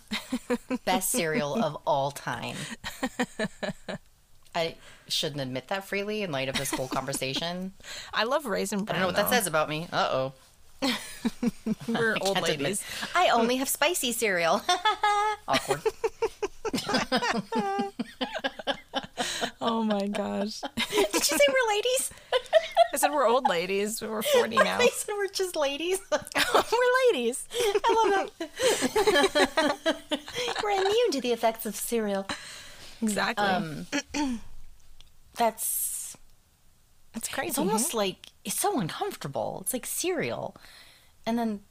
Best cereal of all time. I shouldn't admit that freely in light of this whole conversation. I love raisin bran. I don't know what that says about me. Uh oh. We're old admit- ladies. I only have spicy cereal. Awkward. Oh my gosh. Did you say we're ladies? I said we're old ladies. We're 40 now. They said we're just ladies. we're ladies. I love that. we're immune to the effects of cereal. Exactly. Um, That's it's crazy. it's almost like it's so uncomfortable. It's like cereal, and then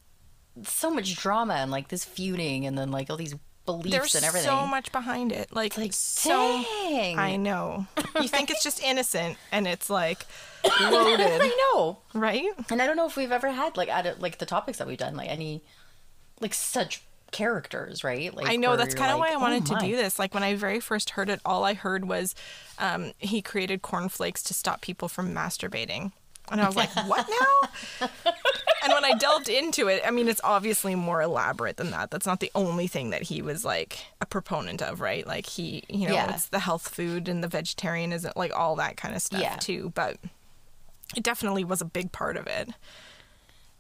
so much drama and like this feuding, and then like all these beliefs There's and everything. so much behind it. Like, like so. dang. I know. You think it's just innocent, and it's like loaded, I know, right? and I don't know if we've ever had like out of like the topics that we've done like any like such characters, right? Like I know that's kind of like, why I oh wanted to do this. Like when I very first heard it, all I heard was um, he created cornflakes to stop people from masturbating. And I was like, what now? and when I delved into it, I mean, it's obviously more elaborate than that. That's not the only thing that he was like a proponent of, right? Like he, you know, Yeah. it's the health food and the vegetarianism, like all that kind of stuff Yeah. too. But it definitely was a big part of it.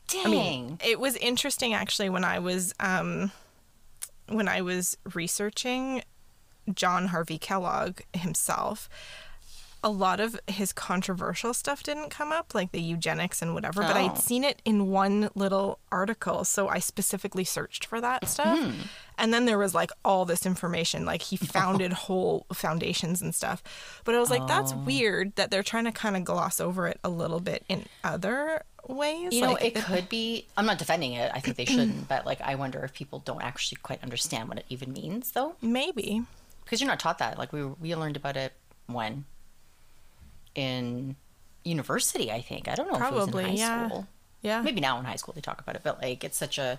Dang. I mean, it was interesting actually when I was um, when I was researching John Harvey Kellogg himself. A lot of his controversial stuff didn't come up, like the eugenics and whatever, but Oh. I'd seen it in one little article, so I specifically searched for that stuff. Hmm. And then there was like all this information, like he founded whole foundations and stuff. But I was like, that's Oh. weird that they're trying to kind of gloss over it a little bit in other ways. You know, like, it could be. I'm not defending it. I think they shouldn't, but like, I wonder if people don't actually quite understand what it even means, though, maybe. because you're not taught that. Like, we we learned about it when in university. I think I don't know if it Probably, was in high yeah. school. Yeah. Maybe now in high school they talk about it, but like, it's such a,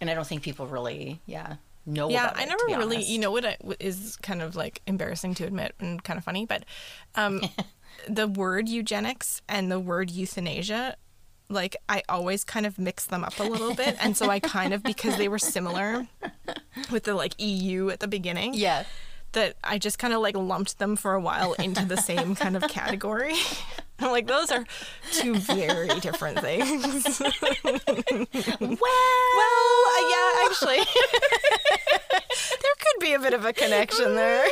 and I don't think people really, yeah, know. Yeah, about I it, never really. honest. You know what I- what is kind of like embarrassing to admit and kind of funny, but um, the word eugenics and the word euthanasia, like I always kind of mix them up a little bit, and so I kind of because they were similar with the like EU at the beginning. Yeah. That I just kind of like lumped them for a while into the same kind of category. I'm like, those are two very different things. Well, Well, uh, yeah, actually, there could be a bit of a connection there.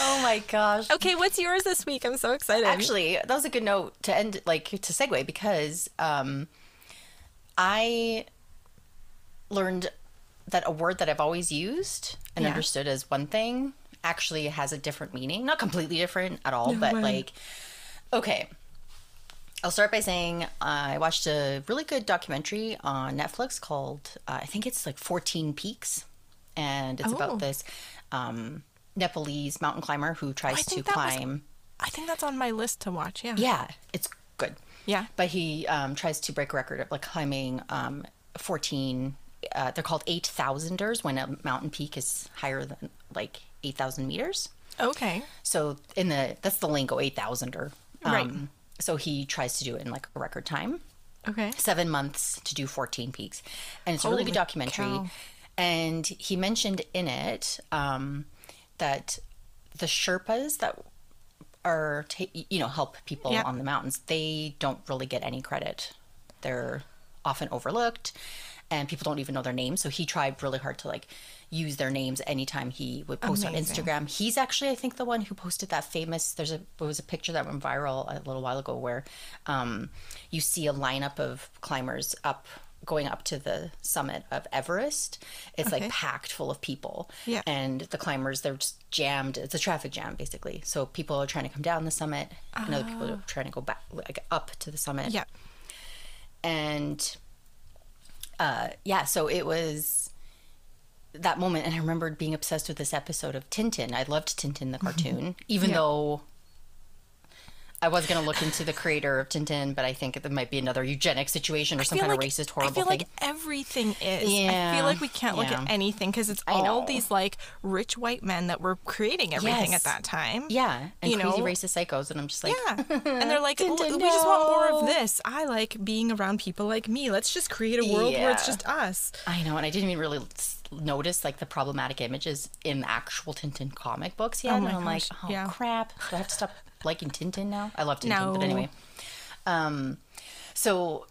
oh my gosh. Okay, what's yours this week? I'm so excited. Actually, that was a good note to end, like to segue, because um, I learned that a word that I've always used and Yeah. understood as one thing actually has a different meaning. Not completely different at all, but way. like, okay. I'll start by saying I watched a really good documentary on Netflix called, uh, I think it's like 14 Peaks. And it's Oh. about this um, Nepalese mountain climber who tries to that was- climb. I think that's on my list to watch. Yeah. Yeah, it's good. Yeah. But he um, tries to break a record of like climbing um, 14, uh, they're called 8,000ers when a mountain peak is higher than like 8,000 meters. Okay. So in the, that's the lingo, 8,000er. Right. So he tries to do it in like a record time, Okay. seven months to do 14 peaks. And it's a really good documentary. cow. And he mentioned in it um, that the Sherpas that are, ta- you know, help people Yeah. on the mountains, they don't really get any credit. They're often overlooked and people don't even know their names. So he tried really hard to like use their names anytime he would post on Instagram. He's actually, I think, the one who posted that famous. There's a there was a picture that went viral a little while ago where um, you see a lineup of climbers up going up to the summit of Everest. It's Okay. like packed full of people. Yeah. And the climbers, they're just jammed. It's a traffic jam basically. So people are trying to come down the summit, and other people are trying to go back, like up to the summit Yeah. and uh yeah so it was that moment and i remembered being obsessed with this episode of tintin i loved tintin the cartoon even Yeah. though I was gonna look into the creator of Tintin, but I think it might be another eugenic situation or some kind like, of racist, horrible thing. I feel thing. like everything is. Yeah. I feel like we can't look yeah. at anything because it's I all know. these like rich white men that were creating everything Yes. at that time. yeah, and you crazy know- racist psychos, and I'm just like, Yeah. And they're like, "Well, Tintin, we just want more of this. I like being around people like me. Let's just create a world where it's just us. I know, and I didn't even really notice like the problematic images in actual Tintin comic books yet. Oh and I'm like, oh yeah. crap, do I have to stop liking Tintin now? I love Tintin, but anyway. Um, so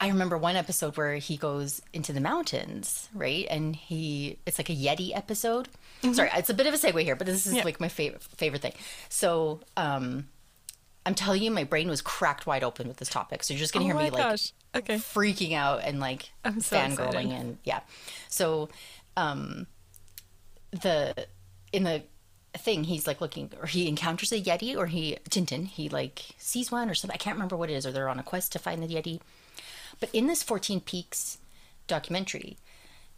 I remember one episode where he goes into the mountains, right? And he, it's like a Yeti episode. Sorry, it's a bit of a segue here, but this is Mm-hmm. Yeah. like my favorite favorite thing. So, um, I'm telling you, my brain was cracked wide open with this topic. So you're just gonna Oh hear me like. Okay. freaking out and like I'm so fangirling excited. and yeah. So um the in the thing he's like looking or he encounters a Yeti or he Tintin, he like sees one or something. I can't remember what it is, or they're on a quest to find the Yeti. But in this 14 Peaks documentary,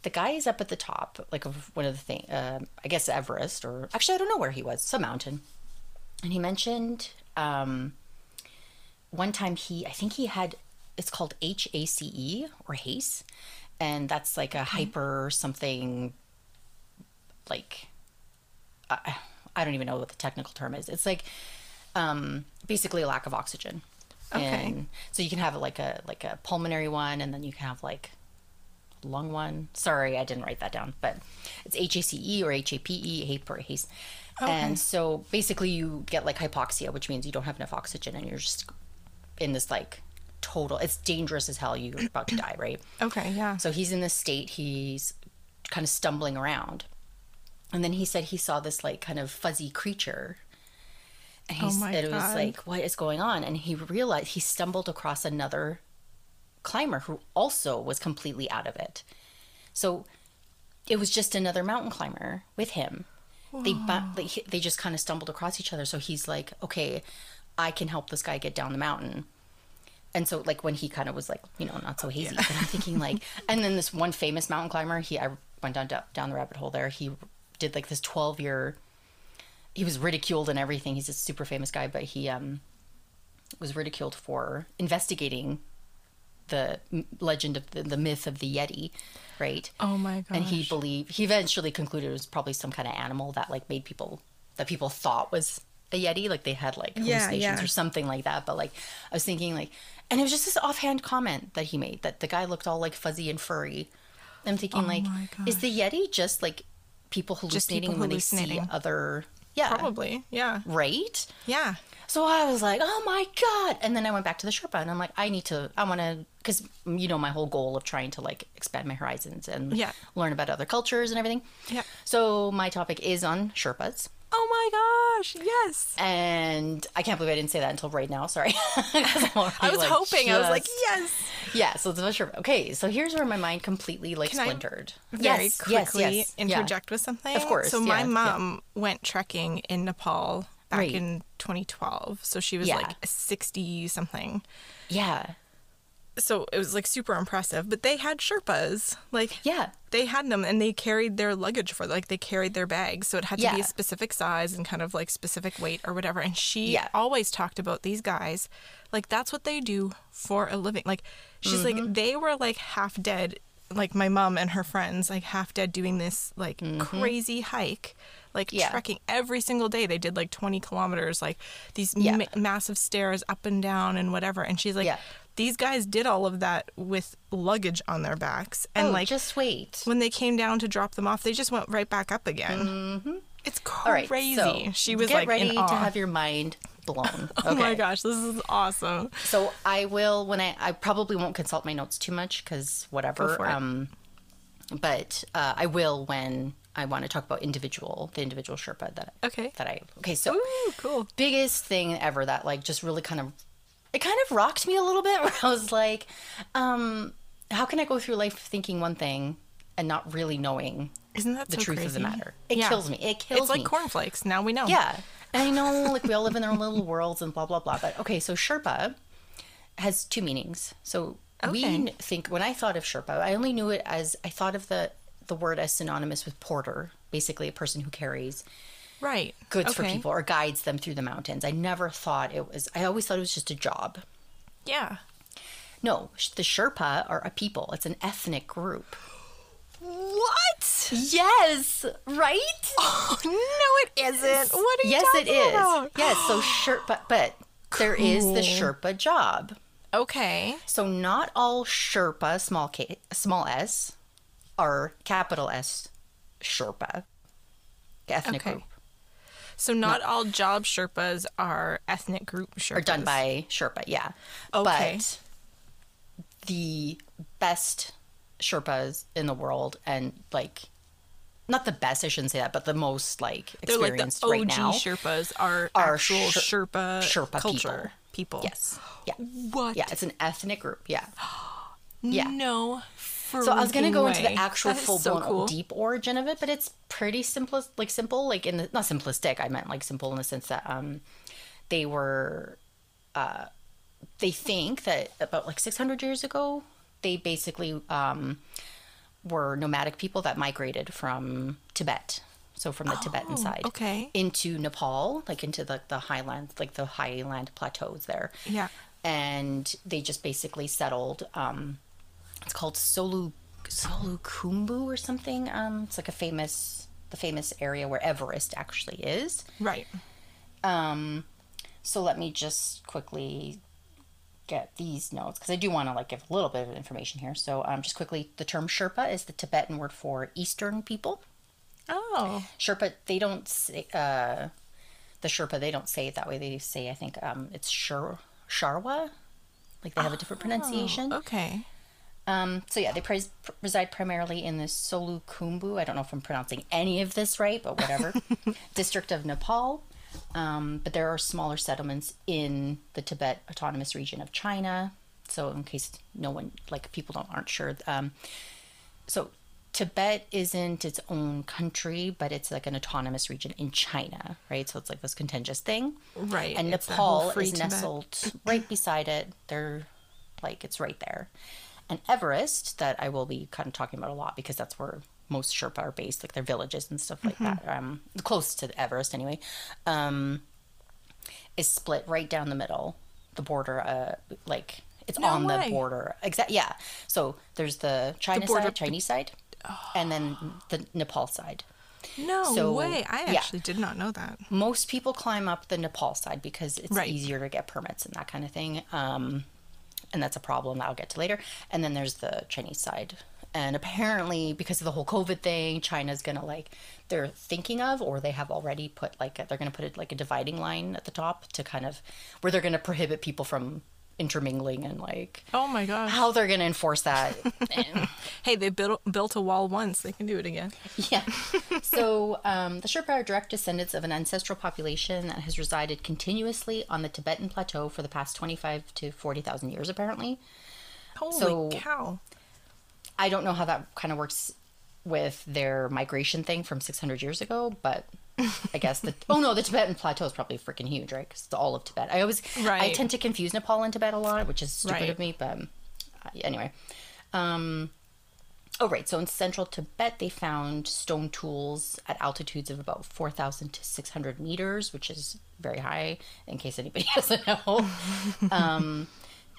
the guy is up at the top, like of one of the thing, uh, I guess Everest, or actually I don't know where he was, some mountain, and he mentioned um, one time he, I think he had, it's called H A C E or HACE, and that's like a hyper something, like, I, I don't even know what the technical term is. It's like um, basically a lack of oxygen. Okay. And so you can have like a like a pulmonary one, and then you can have like lung one. Sorry, I didn't write that down, but it's H A C E or H A P E, HAPE or HACE. And so basically, you get like hypoxia, which means you don't have enough oxygen, and you're just in this like total. It's dangerous as hell. You're about to die, right? Okay. Yeah. So he's in this state. He's kind of stumbling around, and then he said he saw this like kind of fuzzy creature. And he Oh said it was like, what is going on? And he realized he stumbled across another climber who also was completely out of it. So it was just another mountain climber with him. They bu- they just kind of stumbled across each other. So he's like, okay, I can help this guy get down the mountain. And so like when he kind of was like, you know, not so hazy, but I'm thinking like, and then this one famous mountain climber, he I went down down the rabbit hole there. He did like this 12 year. He was ridiculed and everything. He's a super famous guy, but he um was ridiculed for investigating the legend of the, the myth of the Yeti, right? oh my god! and he believed he eventually concluded it was probably some kind of animal that like made people that people thought was a yeti like they had like Yeah, hallucinations yeah. or something like that but like i was thinking like and it was just this offhand comment that he made that the guy looked all like fuzzy and furry i'm thinking like Oh my is the yeti just like people hallucinating people when they see other yeah Probably. Yeah. right Yeah. so I was like, oh my God. And then I went back to the Sherpa and I'm like, I need to, I want to, because, mm, you know, my whole goal of trying to like expand my horizons and Yeah. learn about other cultures and everything. Yeah. So my topic is on Sherpas. Oh my gosh. Yes. And I can't believe I didn't say that until right now. Sorry. I was like, hoping. I was like, just- yes. yeah. So it's about Sherpa. Okay. So here's where my mind completely like Can I splintered. Very yes, quickly yes, yes. Yeah. interject with something. Of course, So yeah, my yeah. mom went trekking in Nepal back Right. in 2012. So she was Yeah. like 60 something. Yeah. So it was like super impressive. But they had Sherpas. Like Yeah. they had them and they carried their luggage for like they carried their bags so it had to be a specific size and kind of like specific weight or whatever and she Yeah. always talked about these guys like that's what they do for a living like she's Mm-hmm. like they were like half dead like my mom and her friends like half dead doing this like crazy hike like Mm-hmm. Yeah. trekking every single day they did like 20 kilometers like these Yeah. ma- massive stairs up and down and whatever and she's like Yeah. These guys did all of that with luggage on their backs and oh, like just wait. when they came down to drop them off, they just went right back up again. It's Mm-hmm. All right. crazy. So she was get like ready in to have your mind blown. Oh my gosh, this is awesome. So I will when I I probably won't consult my notes too much because whatever. For it. Um, but uh, I will when I want to talk about individual the individual Sherpa that Okay. that I okay. So Ooh, cool. biggest thing ever that like just really kind of it kind of rocked me a little bit where I was like, um, how can I go through life thinking one thing and not really knowing Isn't that the so truth crazy? of the matter? It Yeah. kills me. It kills me. It's like me. cornflakes. Now we know. Yeah. And I know, like, we all live in our own little worlds and blah, blah, blah. But okay, so Sherpa has two meanings. So we Okay. n- think, when I thought of Sherpa, I only knew it as, I thought of the, the word as synonymous with porter, basically a person who carries Right. goods for people or guides them through the mountains. I never thought it was. I always thought it was just a job. Yeah. No, the Sherpa are a people. It's an ethnic group. What? Yes, right? Oh, no, it isn't. What are you yes, it talking is. about? Yes, so Sherpa, but there is the Cool. Sherpa job. Okay. So not all Sherpa, small k, small s, are capital S Sherpa. Ethnic Okay. group So not all job Sherpas are ethnic group Sherpas. are done by Sherpa, yeah. Okay. But the best Sherpas in the world, and like, not the best, I shouldn't say that, but the most like experienced They're like the OG right now. Sherpas are, are actual Sher- Sherpa, Sherpa culture people. Yes. Yeah. What? Yeah, it's an ethnic group. Yeah. Yeah. No. So I was gonna go into the actual full so blown cool. deep origin of it, but it's pretty simple, like simple, like in the not simplistic. I meant like simple in the sense that um, they were, uh, they think that about like 600 years ago, they basically um, were nomadic people that migrated from Tibet, so from the Tibetan side, Oh, okay. into Nepal, like into the the highlands, like the highland plateaus there Yeah. and they just basically settled. Um, it's called Solu Solukhumbu or something. Um, it's like a famous the famous area where Everest actually is. Right. Um, so let me just quickly get these notes because I do want to like give a little bit of information here. So um, just quickly, the term Sherpa is the Tibetan word for Eastern people. Oh. Sherpa, they don't say uh, the Sherpa. They don't say it that way. They say I think um, it's Shur Sharwa. Like they have a different pronunciation. Okay. Um, so yeah, they pres- reside primarily in the Solukhumbu. I don't know if I'm pronouncing any of this right, but whatever. district of Nepal. Um, but there are smaller settlements in the Tibet Autonomous Region of China. So in case no one, like people don't aren't sure, um, so Tibet isn't its own country, but it's like an autonomous region in China, right? So it's like this contentious thing. Right. And It's Nepal is Tibet. nestled right beside it. They're like it's right there. And Everest, that I will be kind of talking about a lot because that's where most Sherpa are based, like their villages and stuff like Mm-hmm. that. Um, close to Everest anyway. Um, is split right down the middle, the border. Uh, like it's No on way. the border. Exact. Yeah. So there's the China border side, Chinese side, and then the Nepal side. No So, way. I yeah. actually did not know that. Most people climb up the Nepal side because it's Right. easier to get permits and that kind of thing. Um, and that's a problem that I'll get to later. And then there's the Chinese side. And apparently, because of the whole COVID thing, China's gonna like they're thinking of, or they have already put like they're gonna put it like a dividing line at the top to kind of where they're gonna prohibit people from intermingling and like Oh my gosh. how they're gonna enforce that. Hey, they built built a wall once. They can do it again. Yeah. So um, the Sherpa are direct descendants of an ancestral population that has resided continuously on the Tibetan plateau for the past 25 to 40,000 years, apparently. Holy So- cow. I don't know how that kind of works with their migration thing from 600 years ago, but I guess the oh no, the Tibetan plateau is probably freaking huge, right? Because it's all of Tibet. I always I tend to confuse Nepal and Tibet a lot, which is stupid Right. of me, but um, anyway. Um, oh right, so in central Tibet they found stone tools at altitudes of about 4,000 to 600 meters, which is very high. In case anybody doesn't know, um,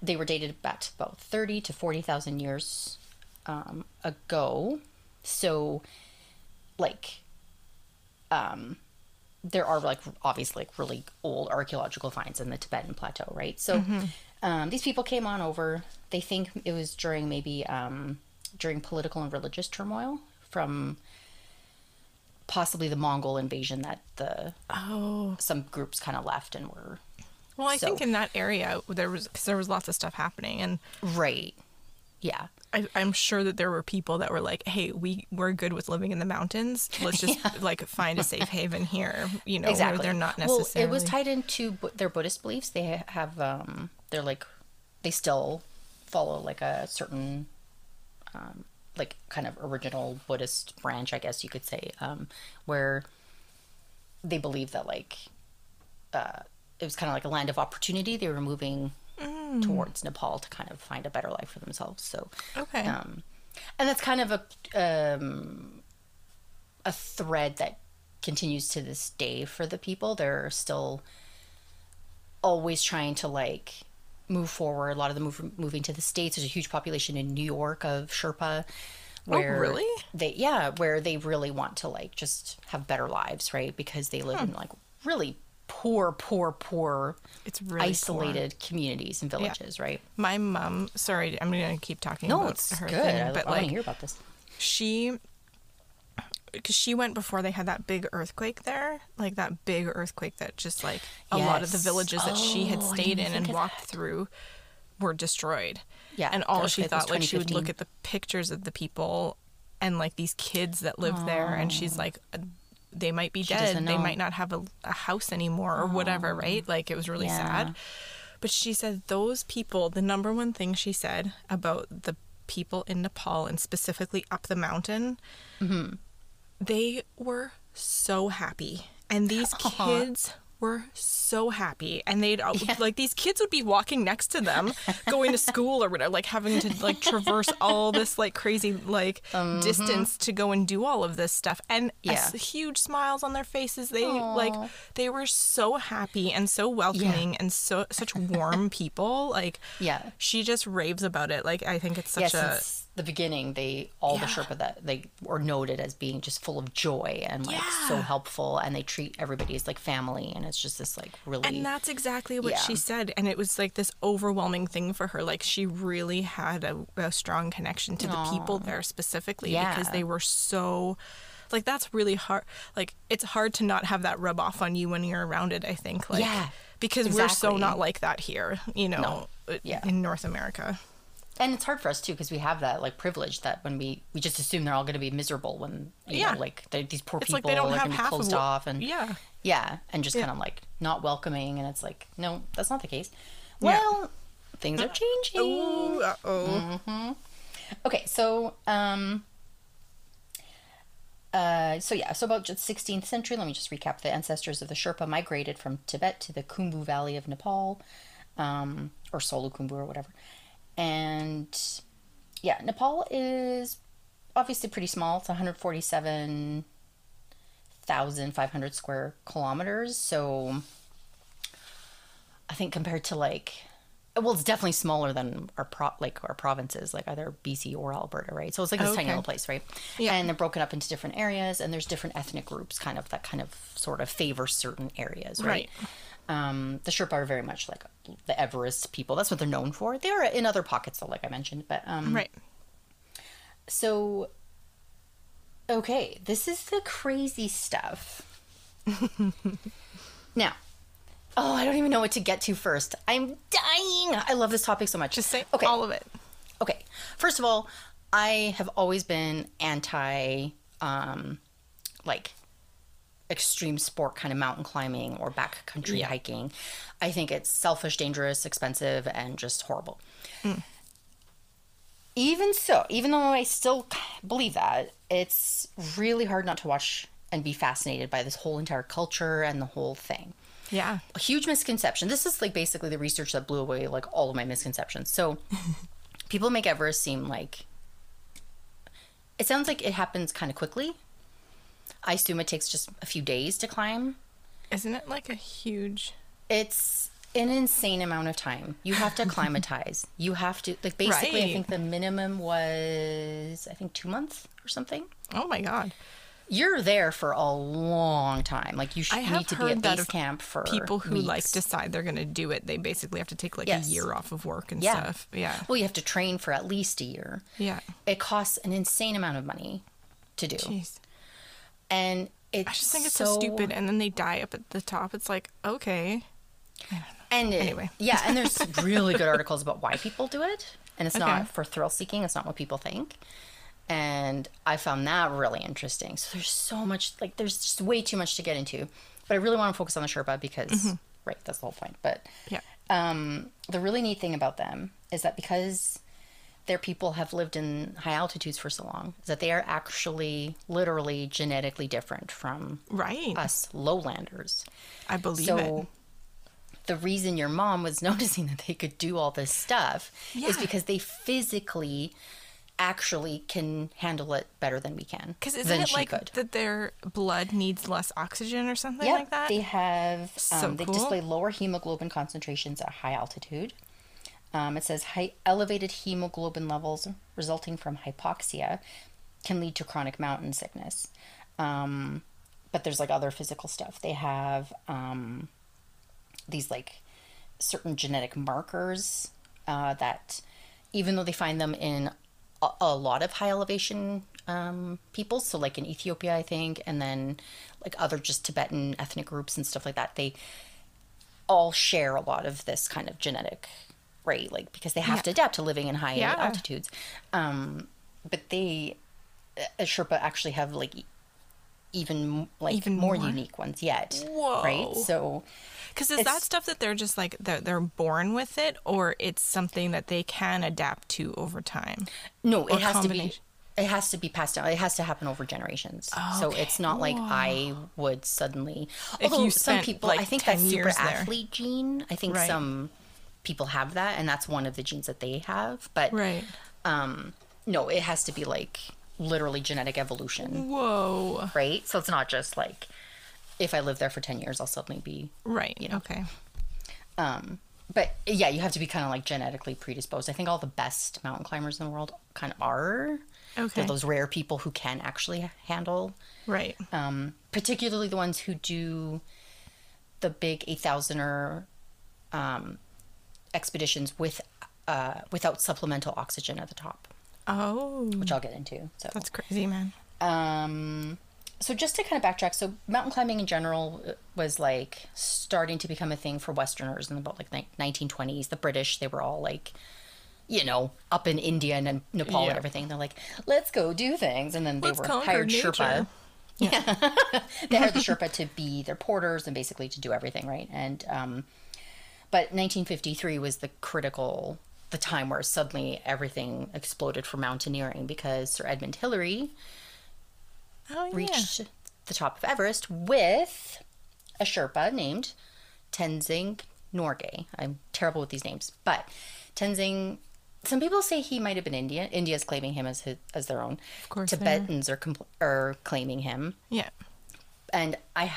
they were dated back to about 30 to 40,000 years um, ago. So, like, um, there are like obviously like really old archaeological finds in the Tibetan plateau, right? So, um, these people came on over. They think it was during maybe um, during political and religious turmoil from possibly the Mongol invasion that the Oh. some groups kind of left and were Well, I So- think in that area there was because there was lots of stuff happening, and right. Yeah. I, I'm sure that there were people that were like, "Hey, we we're good with living in the mountains. Let's just like find a safe haven here." You know, exactly. where they're not necessarily. Well, it was tied into Bu- their Buddhist beliefs. They have, um, they're like, they still follow like a certain, um, like kind of original Buddhist branch, I guess you could say, um, where they believe that like, uh, it was kind of like a land of opportunity. They were moving Mm. towards Nepal to kind of find a better life for themselves. So, okay. um, and that's kind of a um, a thread that continues to this day for the people. They're still always trying to like move forward. A lot of them move, moving to the states. There's a huge population in New York of Sherpa. Where really? They yeah, where they really want to like just have better lives, right? Because they live in like really poor, poor, poor, It's really poor. isolated communities and villages, right? My mom, sorry, I'm going to keep talking No, about it's her good. thing, I, but I want like to hear about this. she because she went before they had that big earthquake there, like that big earthquake that just like a lot of the Yes. villages that she had Oh, stayed in and walked through were destroyed. Yeah, and all she thought like she would look at the pictures of the people and like these kids that lived there, and she's oh. like. They might be dead. They might not have a, a house anymore or whatever, right? Like it was really Yeah. sad. But she said those people, the number one thing she said about the people in Nepal and specifically up the mountain, they were so happy. And these kids were so happy. And they'd uh, like these kids would be walking next to them, going to school or whatever, like having to like traverse all this like crazy like distance to go and do all of this stuff. And Yeah. huge smiles on their faces. They like they were so happy and so welcoming and so such warm people. Like Yeah. she just raves about it. Like I think it's such yeah, a since the beginning, they all the Yeah. Sherpa that they were noted as being just full of joy and like so helpful, and they treat everybody as like family, and it's just this like really And that's exactly what she said. And it was like this overwhelming thing for her. Like she really had a, a strong connection to the people there specifically because they were so. Like that's really hard. Like it's hard to not have that rub off on you when you're around it. I think. Like, Yeah, Because we're so not like that here. You know. uh, Yeah. In North America. And it's hard for us too because we have that like privilege that when we we just assume they're all going to be miserable when you Yeah. know like these poor It's people like are going to be half of closed off and Yeah. yeah and just Yeah. kind of like not welcoming and it's like no that's not the case Yeah. well things are changing Ooh, uh-oh. Mm-hmm. Okay, so um uh so yeah, so about the 16th century, let me just recap the ancestors of the Sherpa migrated from Tibet to the Khumbu Valley of Nepal, um, or Solu Khumbu or whatever. And yeah, Nepal is obviously pretty small. It's 147,500 square kilometers. So I think compared to like well, it's definitely smaller than our pro like our provinces, like either BC or Alberta, right? So it's like this tiny little place, right? Yeah. And they're broken up into different areas, and there's different ethnic groups, kind of that kind of sort of favor certain areas, right? Um, the Sherpa are very much like the Everest people. That's what they're known for. They are in other pockets, though, like I mentioned. But um, Right. so, okay, this is the crazy stuff. now, oh, I don't even know what to get to first. I'm dying. I love this topic so much. Just say okay. all of it. Okay. First of all, I have always been anti, um, like extreme sport kind of mountain climbing or backcountry Yeah. hiking. I think it's selfish, dangerous, expensive, and just horrible. Hmm. Even so, even though I still believe that, it's really hard not to watch and be fascinated by this whole entire culture and the whole thing Yeah. a huge misconception. This is like basically the research that blew away like all of my misconceptions. So people make Everest seem like it sounds like it happens kind of quickly. I assume it takes just a few days to climb. Isn't it like a huge It's an insane amount of time. You have to acclimatize. you have to like basically I think the minimum was I think 2 months or something. Oh my god. You're there for a long time. Like you should need to be at base of camp for People who like decide they're going to do it, they basically have to take like Yes. a year off of work and Yeah. stuff. Yeah. Well, you have to train for at least a year. Yeah. It costs an insane amount of money to do. Jeez. And it's I just think it's so, stupid and then they die up at the top. It's like, okay. And it- Anyway. yeah, and there's really good articles about why people do it. And it's Okay. not for thrill seeking, it's not what people think. And I found that really interesting. So there's so much, like, there's just way too much to get into. But I really want to focus on the Sherpa because, right, that's the whole point. But Yeah. um, the really neat thing about them is that because their people have lived in high altitudes for so long, is that they are actually literally genetically different from Right. us lowlanders. I believe So it. the reason your mom was noticing that they could do all this stuff is because they physically actually can handle it better than we can. Because isn't it like could. that their blood needs less oxygen or something Yep, like that? they have So um, they cool. display lower hemoglobin concentrations at high altitude. Um, it says high, elevated hemoglobin levels resulting from hypoxia can lead to chronic mountain sickness. Um, but there's like other physical stuff. They have um, these like certain genetic markers uh, that, even though they find them in a, a lot of high elevation um, people, so like in Ethiopia, I think, and then like other just Tibetan ethnic groups and stuff like that, they all share a lot of this kind of genetic, right? Like because they have to adapt to living in high Yeah. altitudes. Um, but they, a Sherpa actually have like even like Even more, more? unique ones yet, Whoa. right? So Because is that stuff that they're just like they're, they're born with it, or it's something that they can adapt to over time? No, it has to be. It has to be passed down. It has to happen over generations. So it's not like I would suddenly. If Although some people, like, I think that super there. athlete gene. I think Right. some people have that, and that's one of the genes that they have. But Right. um, no, it has to be like literally genetic evolution, Whoa. right? So it's not just like if I live there for ten years, I'll suddenly be Right. you know Okay. um, but yeah, you have to be kind of like genetically predisposed. I think all the best mountain climbers in the world kind of are. Okay. They're those rare people who can actually handle, Right. um, particularly the ones who do the big 8,000er um, expeditions with uh, without supplemental oxygen at the top, Oh, which I'll get into. So that's crazy, man. um, so just to kind of backtrack, so mountain climbing in general uh, was like starting to become a thing for Westerners in about like ni- 1920s. The British, they were all like, you know, up in India and Nepal Yeah. and everything. They're like, let's go do things, and then they Let's were hired nature. Sherpa. Yeah, they hired the Sherpa to be their porters and basically to do everything, right? And um, but 1953 was the critical the time where suddenly everything exploded for mountaineering because Sir Edmund Hillary Oh yeah. reached the top of Everest with a Sherpa named Tenzing Norgay. I'm terrible with these names, but Tenzing. Some people say he might have been Indian. India's claiming him as his, as their own. Of course they are. Tibetans are compl- are claiming him, Yeah. and I.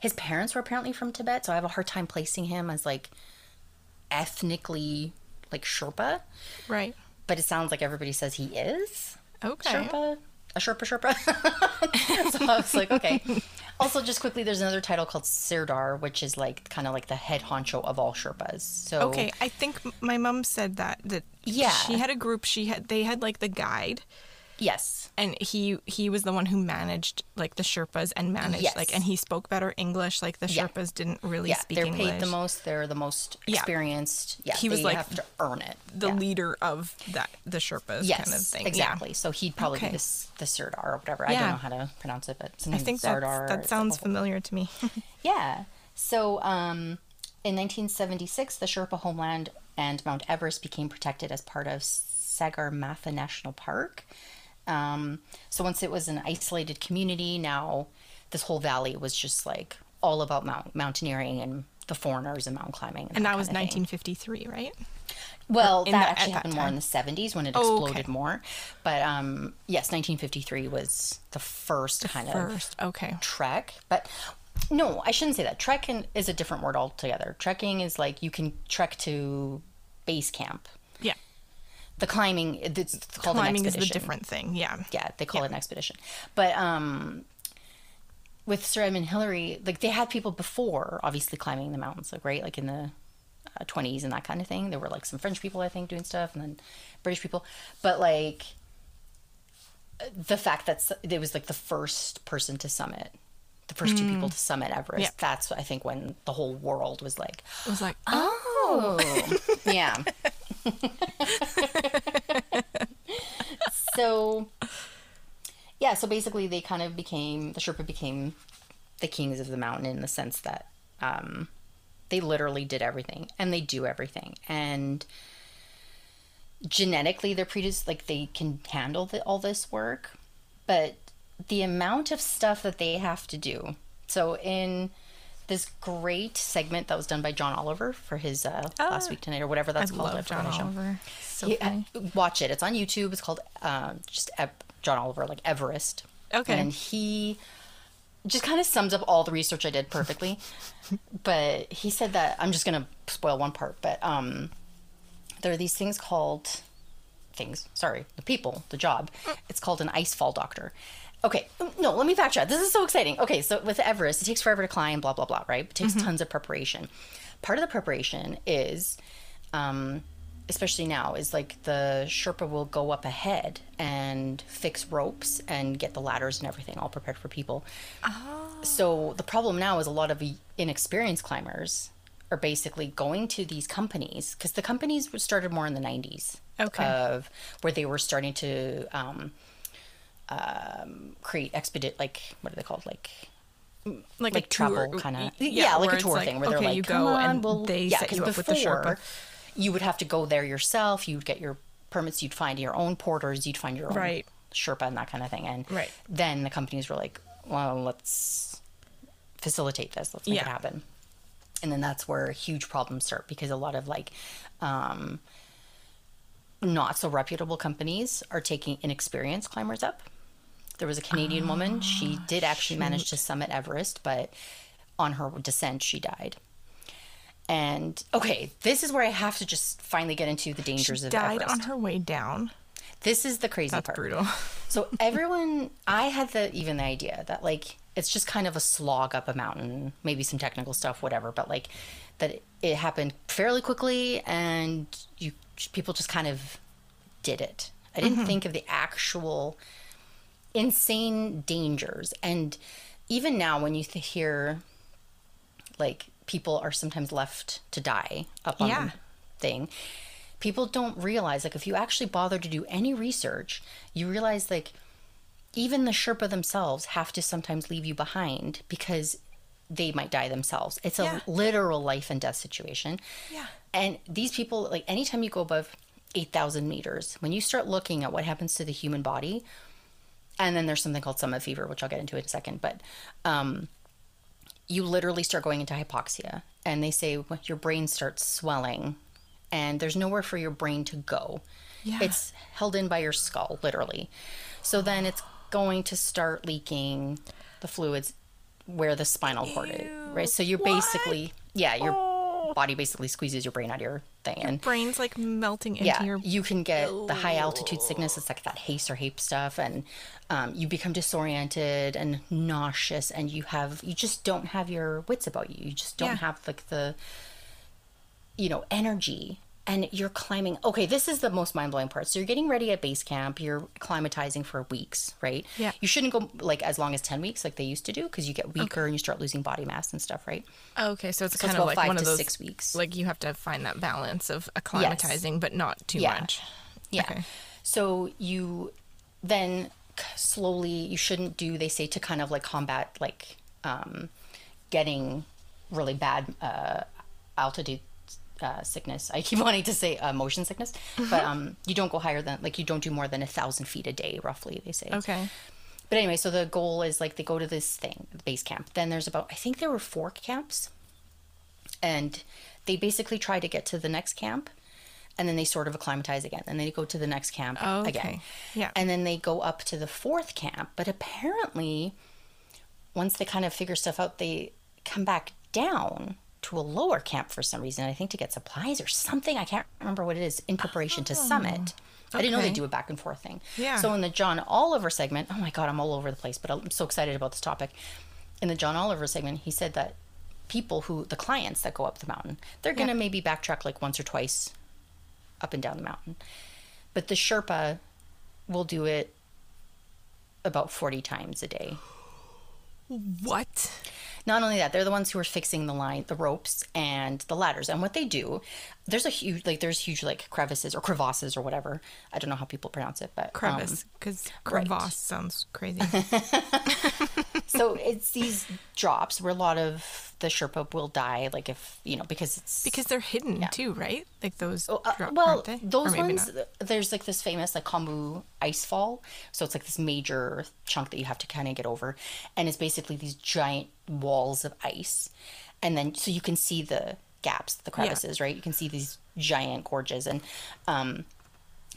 His parents were apparently from Tibet, so I have a hard time placing him as like ethnically like Sherpa. Right. But it sounds like everybody says he is. Okay. Sherpa, a Sherpa Sherpa. so I was like, okay. Also, just quickly, there's another title called Sirdar, which is like kind of like the head honcho of all Sherpas. So Okay, I think my mom said that that Yeah. she had a group. She had they had like the guide, yes, and he he was the one who managed like the Sherpas and managed Yes. like and he spoke better English. Like the Yeah. Sherpas didn't really yeah, speak they're English. paid the most. They're the most experienced. Yeah, He was like have to earn it. The yeah. leader of that the Sherpas Yes, kind of thing. Yeah. exactly. So he'd probably Okay. be this the Sirdar or whatever. I don't know how to pronounce it, but I think Sardar. that sounds familiar to me. Yeah. So um, in 1976, the Sherpa homeland and Mount Everest became protected as part of Sagarmatha National Park. Um, so once it was an isolated community, now this whole valley was just like all about mount- mountaineering and the foreigners and mountain climbing. and that was kind thing. 1953, right? Well, in that the- actually that happened more in the 70s when it Oh, exploded okay. more. But um, yes, 1953 was the first kind of First, okay. trek but no i shouldn't say that trekking is a different word altogether trekking is like you can trek to base camp the climbing it's called climbing an is expedition the different thing. Yeah. yeah they call it an expedition but um with sir edmund hillary like they had people before obviously climbing the mountains like right like in the uh, 20s and that kind of thing there were like some french people i think doing stuff and then british people but like the fact that it was like the first person to summit the first two people to summit everest Yeah. that's i think when the whole world was like It was like, Oh, yeah. so, yeah, so basically they kind of became, the Sherpa became the kings of the mountain in the sense that um, they literally did everything and they do everything. And genetically, they're predis, like they can handle the, all this work, but the amount of stuff that they have to do. So in this great segment that was done by John Oliver for his uh, Oh. Last Week Tonight or whatever that's I called. love John. Oliver. So uh, watch it. It's on YouTube. It's called uh, just John Oliver, like Everest. Okay. And he just kind of sums up all the research I did perfectly. but he said that I'm just gonna spoil one part, but um, there are these things called things. Sorry, the people, the job. It's called an ice fall doctor. Okay, no, let me backtrack. This is so exciting. Okay, so with Everest, it takes forever to climb, blah blah blah, right? It takes tons of preparation. Part of the preparation is, um, especially now, is like the Sherpa will go up ahead and fix ropes and get the ladders and everything all prepared for people. Oh. So the problem now is a lot of inexperienced climbers are basically going to these companies because the companies started more in the 90s Okay. of where they were starting to um, um, create expedite like what are they called like like, like a travel kind of y- yeah, like a tour thing where they're like you go on, and we'll they yeah set you up with the Sherpa. before, you would have to go there yourself you'd get your permits you'd find your own porters you'd find your own Right. Sherpa and that kind of thing and Right. then the companies were like well let's facilitate this let's make it happen and then that's where huge problems start because a lot of like um, not so reputable companies are taking inexperienced climbers up there was a canadian oh, woman she did actually manage to summit everest but on her descent she died and okay this is where i have to just finally get into the dangers of died everest on her way down. this is the crazy That's part brutal. so everyone, I had the even the idea that like it's just kind of a slog up a mountain, maybe some technical stuff, whatever. But like that it, it happened fairly quickly, and you people just kind of did it. I didn't mm-hmm. think of the actual insane dangers, and even now when you th- hear like people are sometimes left to die up on Yeah. the thing people don't realize like if you actually bother to do any research you realize like even the sherpa themselves have to sometimes leave you behind because they might die themselves it's a Yeah. literal life and death situation Yeah. and these people like anytime you go above 8000 meters when you start looking at what happens to the human body and then there's something called summit fever which i'll get into in a second but um you literally start going into hypoxia and they say your brain starts swelling and there's nowhere for your brain to go Yeah. it's held in by your skull literally so then it's going to start leaking the fluids where the spinal cord is right so you're What? basically yeah your Oh. Body basically squeezes your brain out of your thing and Brain's like melting into yeah, your. you can get the high altitude sickness. It's like that HACE or HAPE stuff, and um, you become disoriented and nauseous, and you have you just don't have your wits about you. You just don't Yeah. have like the you know energy. And you're climbing. Okay, this is the most mind blowing part. So you're getting ready at base camp. You're acclimatizing for weeks, right? Yeah. You shouldn't go like as long as ten weeks, like they used to do, because you get weaker and you start losing body mass and stuff, right? okay, so it's So kind of like five one to of those six weeks. Like you have to find that balance of acclimatizing, but not too Yeah. much. Yeah. Okay. So you then slowly, you shouldn't do, they say, to kind of like combat like um, getting really bad uh, altitude uh, sickness. I keep wanting to say uh, motion sickness, but um, you don't go higher than, like, you don't do more than a thousand feet a day, roughly, they say. Okay. But anyway, so the goal is like they go to this thing, base camp. Then there's about, I think there were four camps. And they basically try to get to the next camp. And then they sort of acclimatize again. And then they go to the next camp Oh, again. okay. Yeah. And then they go up to the fourth camp. But apparently, once they kind of figure stuff out, they come back down to a lower camp for some reason. I think to get supplies or something. I can't remember what it is in preparation to summit. I didn't know they do a back and forth thing. Yeah. So in the John Oliver segment, oh my God, I'm all over the place, but I'm so excited about this topic. In the John Oliver segment, he said that people who, the clients that go up the mountain, they're going to Yeah. maybe backtrack like once or twice up and down the mountain. But the Sherpa will do it about 40 times a day. What? Not only that, they're the ones who are fixing the line, the ropes, and the ladders. And what they do, there's a huge, like, there's huge, like, crevices or crevasses or whatever. I don't know how people pronounce it, but um, Crevice, because right. crevasse sounds crazy. so it's these drops where a lot of the Sherpa will die, like if you know because it's Because they're hidden too, right? Like those. Uh, drop- well, aren't they? Or those ones, not. there's like this famous like Khumbu ice fall. So it's like this major chunk that you have to kind of get over. And it's basically these giant walls of ice. And then, so you can see the gaps, the crevices, right? You can see these giant gorges. And, um,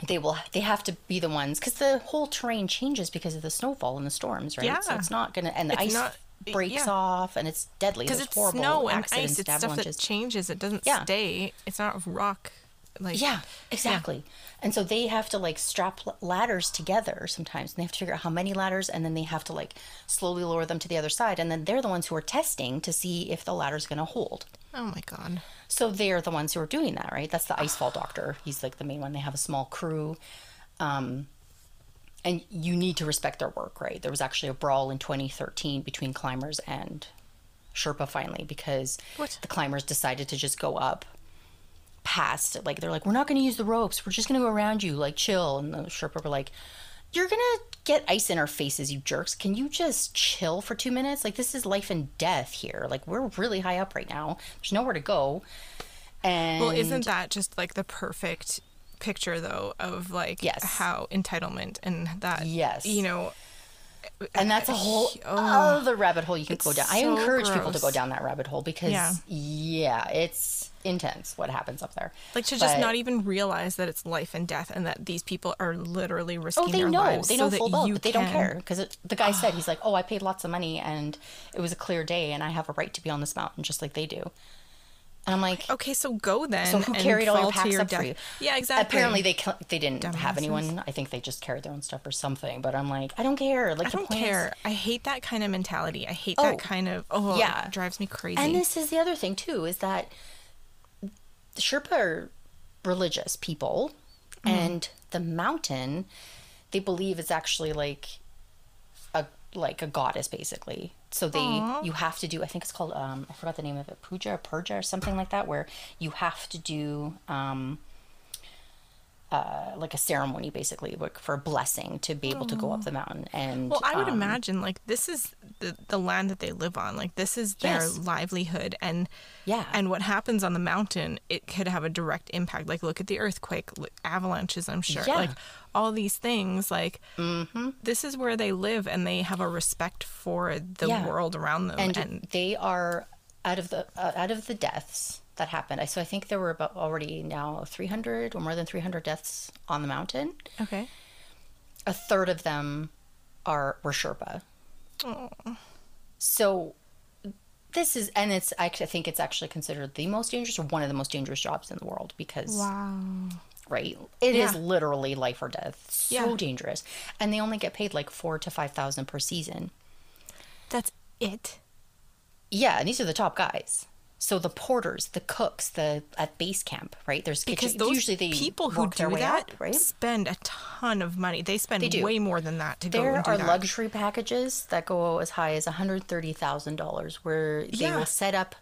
they will they have to be the ones because the whole terrain changes because of the snowfall and the storms right Yeah. so it's not gonna and the It's ice not- breaks yeah. off and it's deadly Because it's horrible snow and ice. It's stuff that changes. It doesn't Yeah. stay. It's not rock. Like Yeah, exactly. And so they have to like strap ladders together sometimes, and they have to figure out how many ladders, and then they have to like slowly lower them to the other side, and then they're the ones who are testing to see if the ladder's going to hold. Oh my god. So they're the ones who are doing that, right? That's the icefall doctor. He's like the main one. They have a small crew. Um, and you need to respect their work, right? There was actually a brawl in 2013 between climbers and Sherpa finally because What? the climbers decided to just go up past like they're like we're not going to use the ropes we're just going to go around you like chill and the Sherpa were like you're going to get ice in our faces you jerks can you just chill for 2 minutes like this is life and death here like we're really high up right now there's nowhere to go and Well, isn't that just like the perfect picture though of like Yes. how entitlement and that Yes. you know and that's a eh, whole Oh. other rabbit hole you can go down. I so encourage people to go down that rabbit hole because Yeah. yeah, it's intense what happens up there. like to just not even realize that it's life and death and that these people are literally oh, risking Oh, they their know. lives They so know that full well, you but they don't care because the guy said he's like, "Oh, I paid lots of money and it was a clear day, and I have a right to be on this mountain just like they do." And I'm like, Okay, so go then. "So who carried all your packs up death. for you?" Yeah, exactly. Apparently, they they didn't have anyone. I think they just carried their own stuff or something. But I'm like, I don't care. Like, I don't point is- care. I hate that kind of mentality. I hate Oh, that kind of oh yeah. it drives me crazy. And this is the other thing too is that the Sherpa are religious people, Mm-hmm. and the mountain they believe is actually like a like a goddess basically. So they Aw. you have to do I think it's called um I forgot the name of it puja or purja or something like that where you have to do um uh, like a ceremony basically like for a blessing to be able to go up the mountain and Well, I would um, imagine like this is the the land that they live on. Like this is their Yes. livelihood and Yeah. And what happens on the mountain, it could have a direct impact. Like look at the earthquake, avalanches, I'm sure. Yeah. Like all these things like Mm-hmm. this is where they live and they have a respect for the Yeah. world around them and, and, they are out of the uh, out of the deaths that happened. I So I think there were about already now 300 or more than 300 deaths on the mountain. Okay. A third of them are were Sherpa. Oh. So this is and it's I think it's actually considered the most dangerous or one of the most dangerous jobs in the world because Wow. right it is Yeah. literally life or death. So Yeah. dangerous. And they only get paid like 4 to 5,000 per season. That's it. Yeah, and these are the top guys. So the porters, the cooks, the at base camp, right? There's Because kitchen- those usually they people who do that up, right? spend a ton of money. They spend They way more than that to go There and do are that. luxury packages that go as high as one hundred thirty thousand dollars, where they Yeah. will set up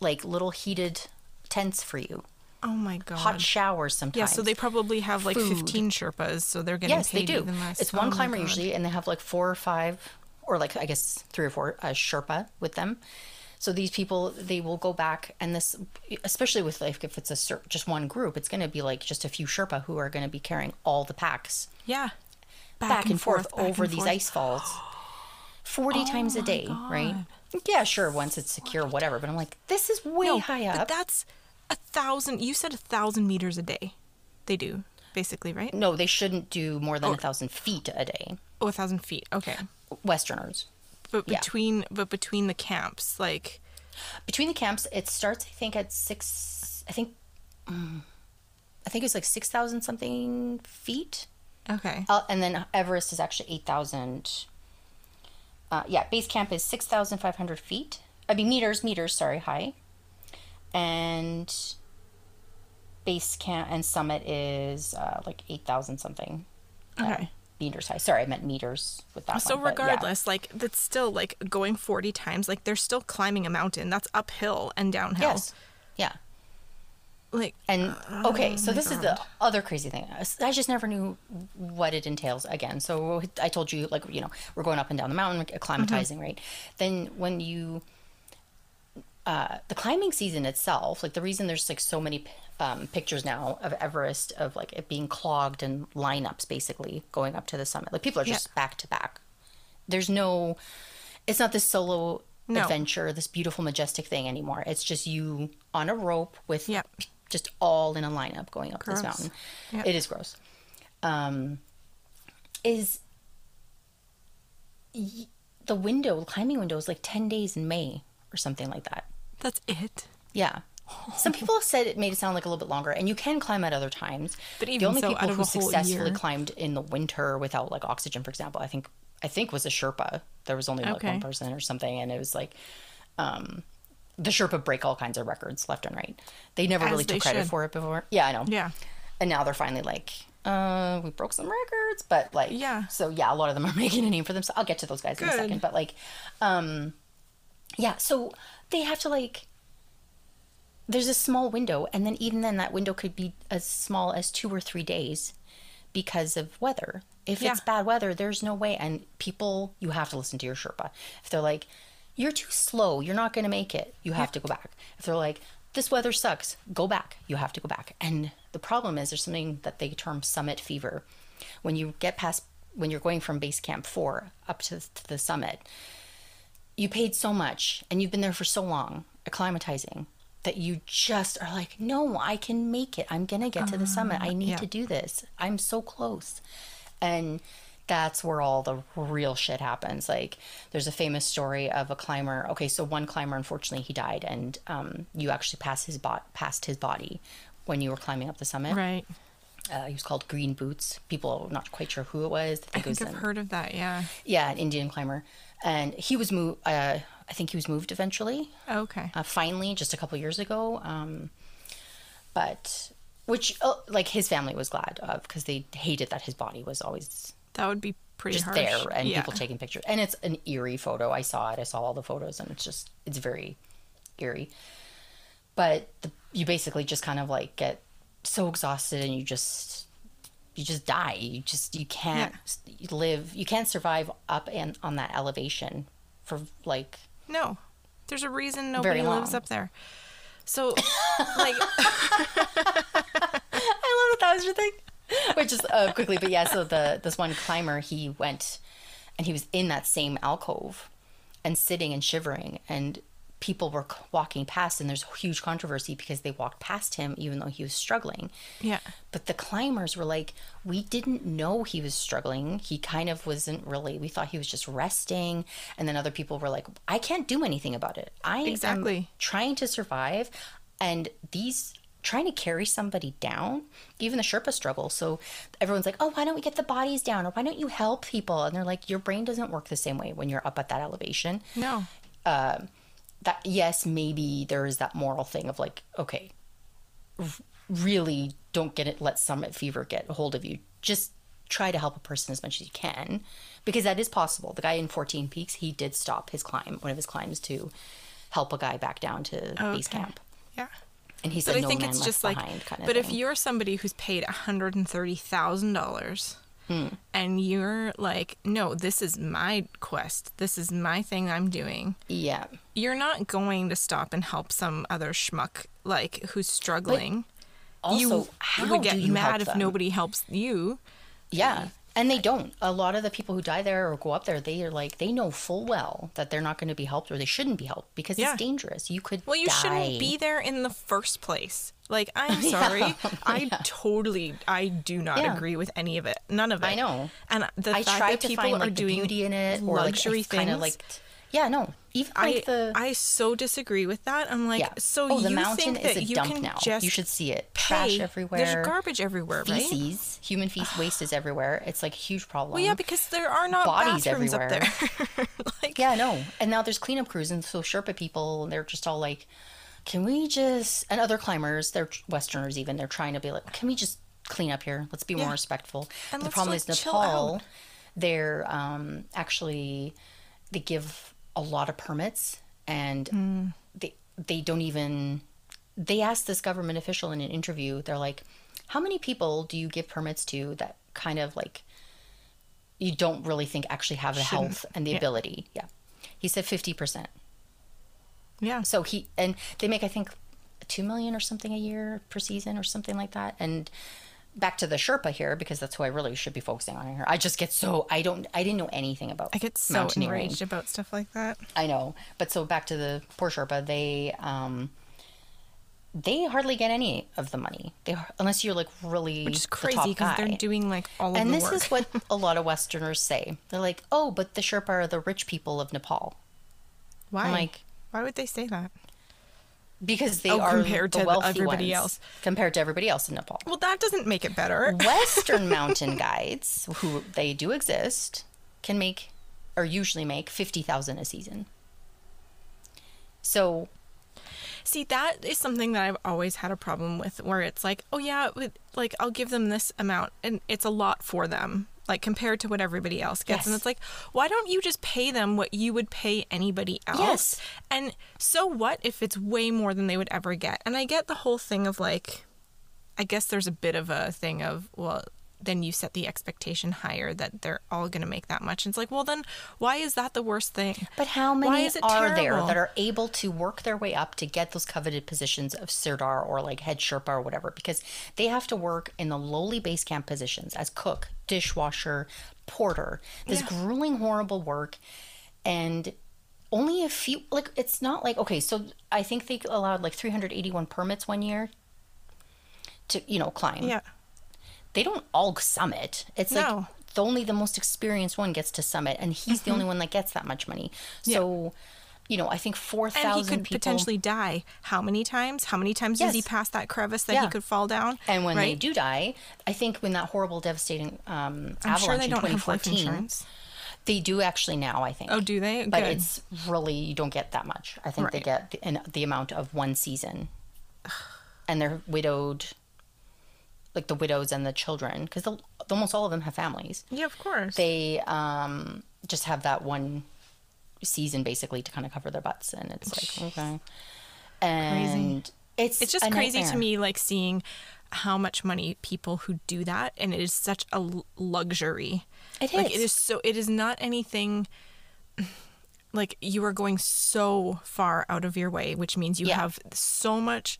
like little heated tents for you, oh my god. hot showers sometimes. Yeah, so they probably have like Food. 15 Sherpas, so they're getting yes, they do. even less. It's one Oh climber usually, and they have like four or five, or like I guess three or four uh, Sherpa with them. So these people, they will go back, and this, especially with like if it's a cer- just one group, it's going to be like just a few Sherpa who are going to be carrying all the packs Yeah. back, and, forth, back over and these forth. Oh ice falls, forty oh times a day, right? Yeah, sure. Once it's secure, whatever. But I'm like, this is way No, high But that's a thousand. You said a thousand meters a day. They do basically, right? no, they shouldn't do more than a thousand feet a day. Oh, a thousand feet. Okay. Westerners. But Yeah. between but between the camps, like between the camps it starts i think at six i think mm, i think it's like 6000 something feet okay. uh, and then everest is actually 8000 uh, yeah base camp is 6500 feet i mean meters meters sorry high and base camp and summit is uh, like 8000 something uh, Okay. Meters high sorry i meant meters with that So one, but yeah. regardless, like that's still like going 40 times, like they're still climbing a mountain. That's uphill and downhill. yes yeah like And oh okay, so Oh this is the other crazy thing. I just never knew what it entails again. So I told you, like, you know, we're going up and down the mountain, acclimatizing, mm-hmm. right? Then when you, uh, the climbing season itself, like the reason there's like so many um, pictures now of Everest of like it being clogged and lineups basically going up to the summit. Like people are just back to back. There's no, it's not this solo No. adventure, this beautiful, majestic thing anymore. It's just you on a rope with just all in a lineup going up Gross. this mountain. Yep. It is gross. Um, is y- the window, climbing window is like 10 days in May or something like that. That's it. Yeah. Some people have said it made it sound like a little bit longer, and you can climb at other times. But the even only so, people who successfully year- climbed in the winter without like oxygen, for example, I think I think was a Sherpa. There was only like Okay. one person or something, and it was like, um, the Sherpa break all kinds of records left and right. They never As really they took credit should. for it before. Yeah, I know. Yeah. And now they're finally like, uh, we broke some records, but like, Yeah. So yeah, a lot of them are making a name for themselves. I'll get to those guys in a second, but like, um, yeah. So they have to like. There's a small window, and then even then, that window could be as small as two or three days because of weather. If Yeah. it's bad weather, there's no way. And people, you have to listen to your Sherpa. If they're like, you're too slow, you're not going to make it, you have to go back. If they're like, this weather sucks, go back, you have to go back. And the problem is there's something that they term summit fever. When you get past, when you're going from base camp four up to, to the summit, you paid so much and you've been there for so long acclimatizing that you just are like no i can make it. I'm gonna get to the summit. I need yeah. to do this. I'm so close. And that's where all the real shit happens. Like there's a famous story of a climber. Okay so one climber unfortunately he died and um, you actually passed his bot past his body when you were climbing up the summit. Right. uh, he was called green boots. People are not quite sure who it was. I it was think I've heard of that. Yeah. yeah an indian climber and he was moved uh, i think he was moved eventually Okay. uh, finally just a couple years ago um, but which uh, like his family was glad of because they hated that his body was always that would be pretty just harsh. there and yeah. people taking pictures and it's an eerie photo i saw it i saw all the photos and it's just it's very eerie but the, you basically just kind of like get so exhausted and you just you just die you just you can't live you can't survive up and on that elevation for like No, there's a reason Very nobody lives up there. So, like, I love that that was your thing. Which is uh, quickly, but yeah. So the this one climber, he went, and he was in that same alcove, and sitting and shivering, and people were walking past, and there's huge controversy because they walked past him even though he was struggling. yeah, But the climbers were like, we didn't know he was struggling. He kind of wasn't really. We thought he was just resting. And then other people were like, I can't do anything about it. I am Exactly. trying to survive. And these trying to carry somebody down, even the Sherpa struggle. So everyone's like, oh, why don't we get the bodies down? Or why don't you help people? And they're like, your brain doesn't work the same way when you're up at that elevation no, um, that yes, maybe there is that moral thing of like, okay, really don't get it. Let summit fever get a hold of you. Just try to help a person as much as you can, because that is possible. The guy in 14 Peaks, he did stop his climb, one of his climbs, to help a guy back down to okay. base camp. Yeah. And he said, but I no think it's just like, kind of but thing. if you're somebody who's paid $130,000 Mm. And you're like, no, this is my quest. This is my thing I'm doing. Yeah. You're not going to stop and help some other schmuck like who's struggling. But also, you, how would get do you mad if them? nobody helps you. Yeah. And they don't. A lot of the people who die there or go up there, they are like they know full well that they're not going to be helped or they shouldn't be helped because Yeah. it's dangerous. You could Well, you die. shouldn't be there in the first place. Like, I'm sorry. I totally, I do not Yeah. agree with any of it. None of it. I know. And the I fact that to people find are like the doing beauty in it or luxury like things. like yeah, no. Even I, like the I so disagree with that. I'm like, yeah. so oh, the you mountain think is that a you dump can now. just You should see it. Trash everywhere. There's garbage everywhere, right? feces, human feces, waste is everywhere. It's like a huge problem. Well, yeah, because there are not Bodies bathrooms up everywhere. there. like, Yeah, no. And now there's cleanup crews, and so Sherpa people, they're just all like, "Can we just?" And other climbers, they're Westerners even, they're trying to be like, "Can we just clean up here? Let's be Yeah. more respectful." And the problem like, is Nepal, they're um, actually they give a lot of permits, and Hmm. they they don't even they asked this government official in an interview, they're like, how many people do you give permits to that kind of like you don't really think actually have the Shouldn't. health and the Yeah. ability? Yeah. He said 50%. Yeah. So he, and they make, I think, 2 million or something a year per season or something like that. And back to the Sherpa here, because that's who I really should be focusing on here. I just get so, I don't, I didn't know anything about I get so enraged about stuff like that. I know, but so back to the poor Sherpa, they um, they hardly get any of the money. They unless you're like really Which is crazy because they're doing like all of And this is what a lot of Westerners say. They're like, "Oh, but the Sherpa are the rich people of Nepal Why? I'm like- Why would they say that? Because they Oh, are compared the to everybody else. compared to everybody else in Nepal." Well, that doesn't make it better. Western mountain guides, who they do exist, can make or usually make fifty thousand a season. So See, that is something that I've always had a problem with, where it's like, oh yeah, like I'll give them this amount, and it's a lot for them, like compared to what everybody else gets, and it's like, why don't you just pay them what you would pay anybody else? Yes. And so what if it's way more than they would ever get? And I get the whole thing of like, I guess there's a bit of a thing of well. Then you set the expectation higher that they're all going to make that much. And it's like, well, then why is that the worst thing? But how many are there that are able to work their way up to get those coveted positions of Sirdar or like head Sherpa or whatever? Because they have to work in the lowly base camp positions as cook, dishwasher, porter. This Yeah. grueling, horrible work. And only a few, like, it's not like, okay, so I think they allowed like 381 permits one year to, you know, climb. Yeah. They don't all summit. It's No. like the only the most experienced one gets to summit, and he's the only one that gets that much money. So, you know, I think four And he could people. potentially die. How many times? How many times does he pass that crevice that Yeah. he could fall down? and when they do die, I think when that horrible, devastating um, I'm avalanche sure they in don't have 2014, they do actually now. I think. Oh, do they? But Good. it's really you don't get that much. I think they get the, an, the amount of one season, and they're widowed, like the widows and the children, because almost all of them have families. yeah, of course. they um, just have that one season basically to kind of cover their butts, and it's like okay, and it's it's just crazy to me, like seeing how much money people who do that, and it is such a l- luxury. It Like it is. is so. It is not anything. Like you are going so far out of your way, which means you Yeah. have so much,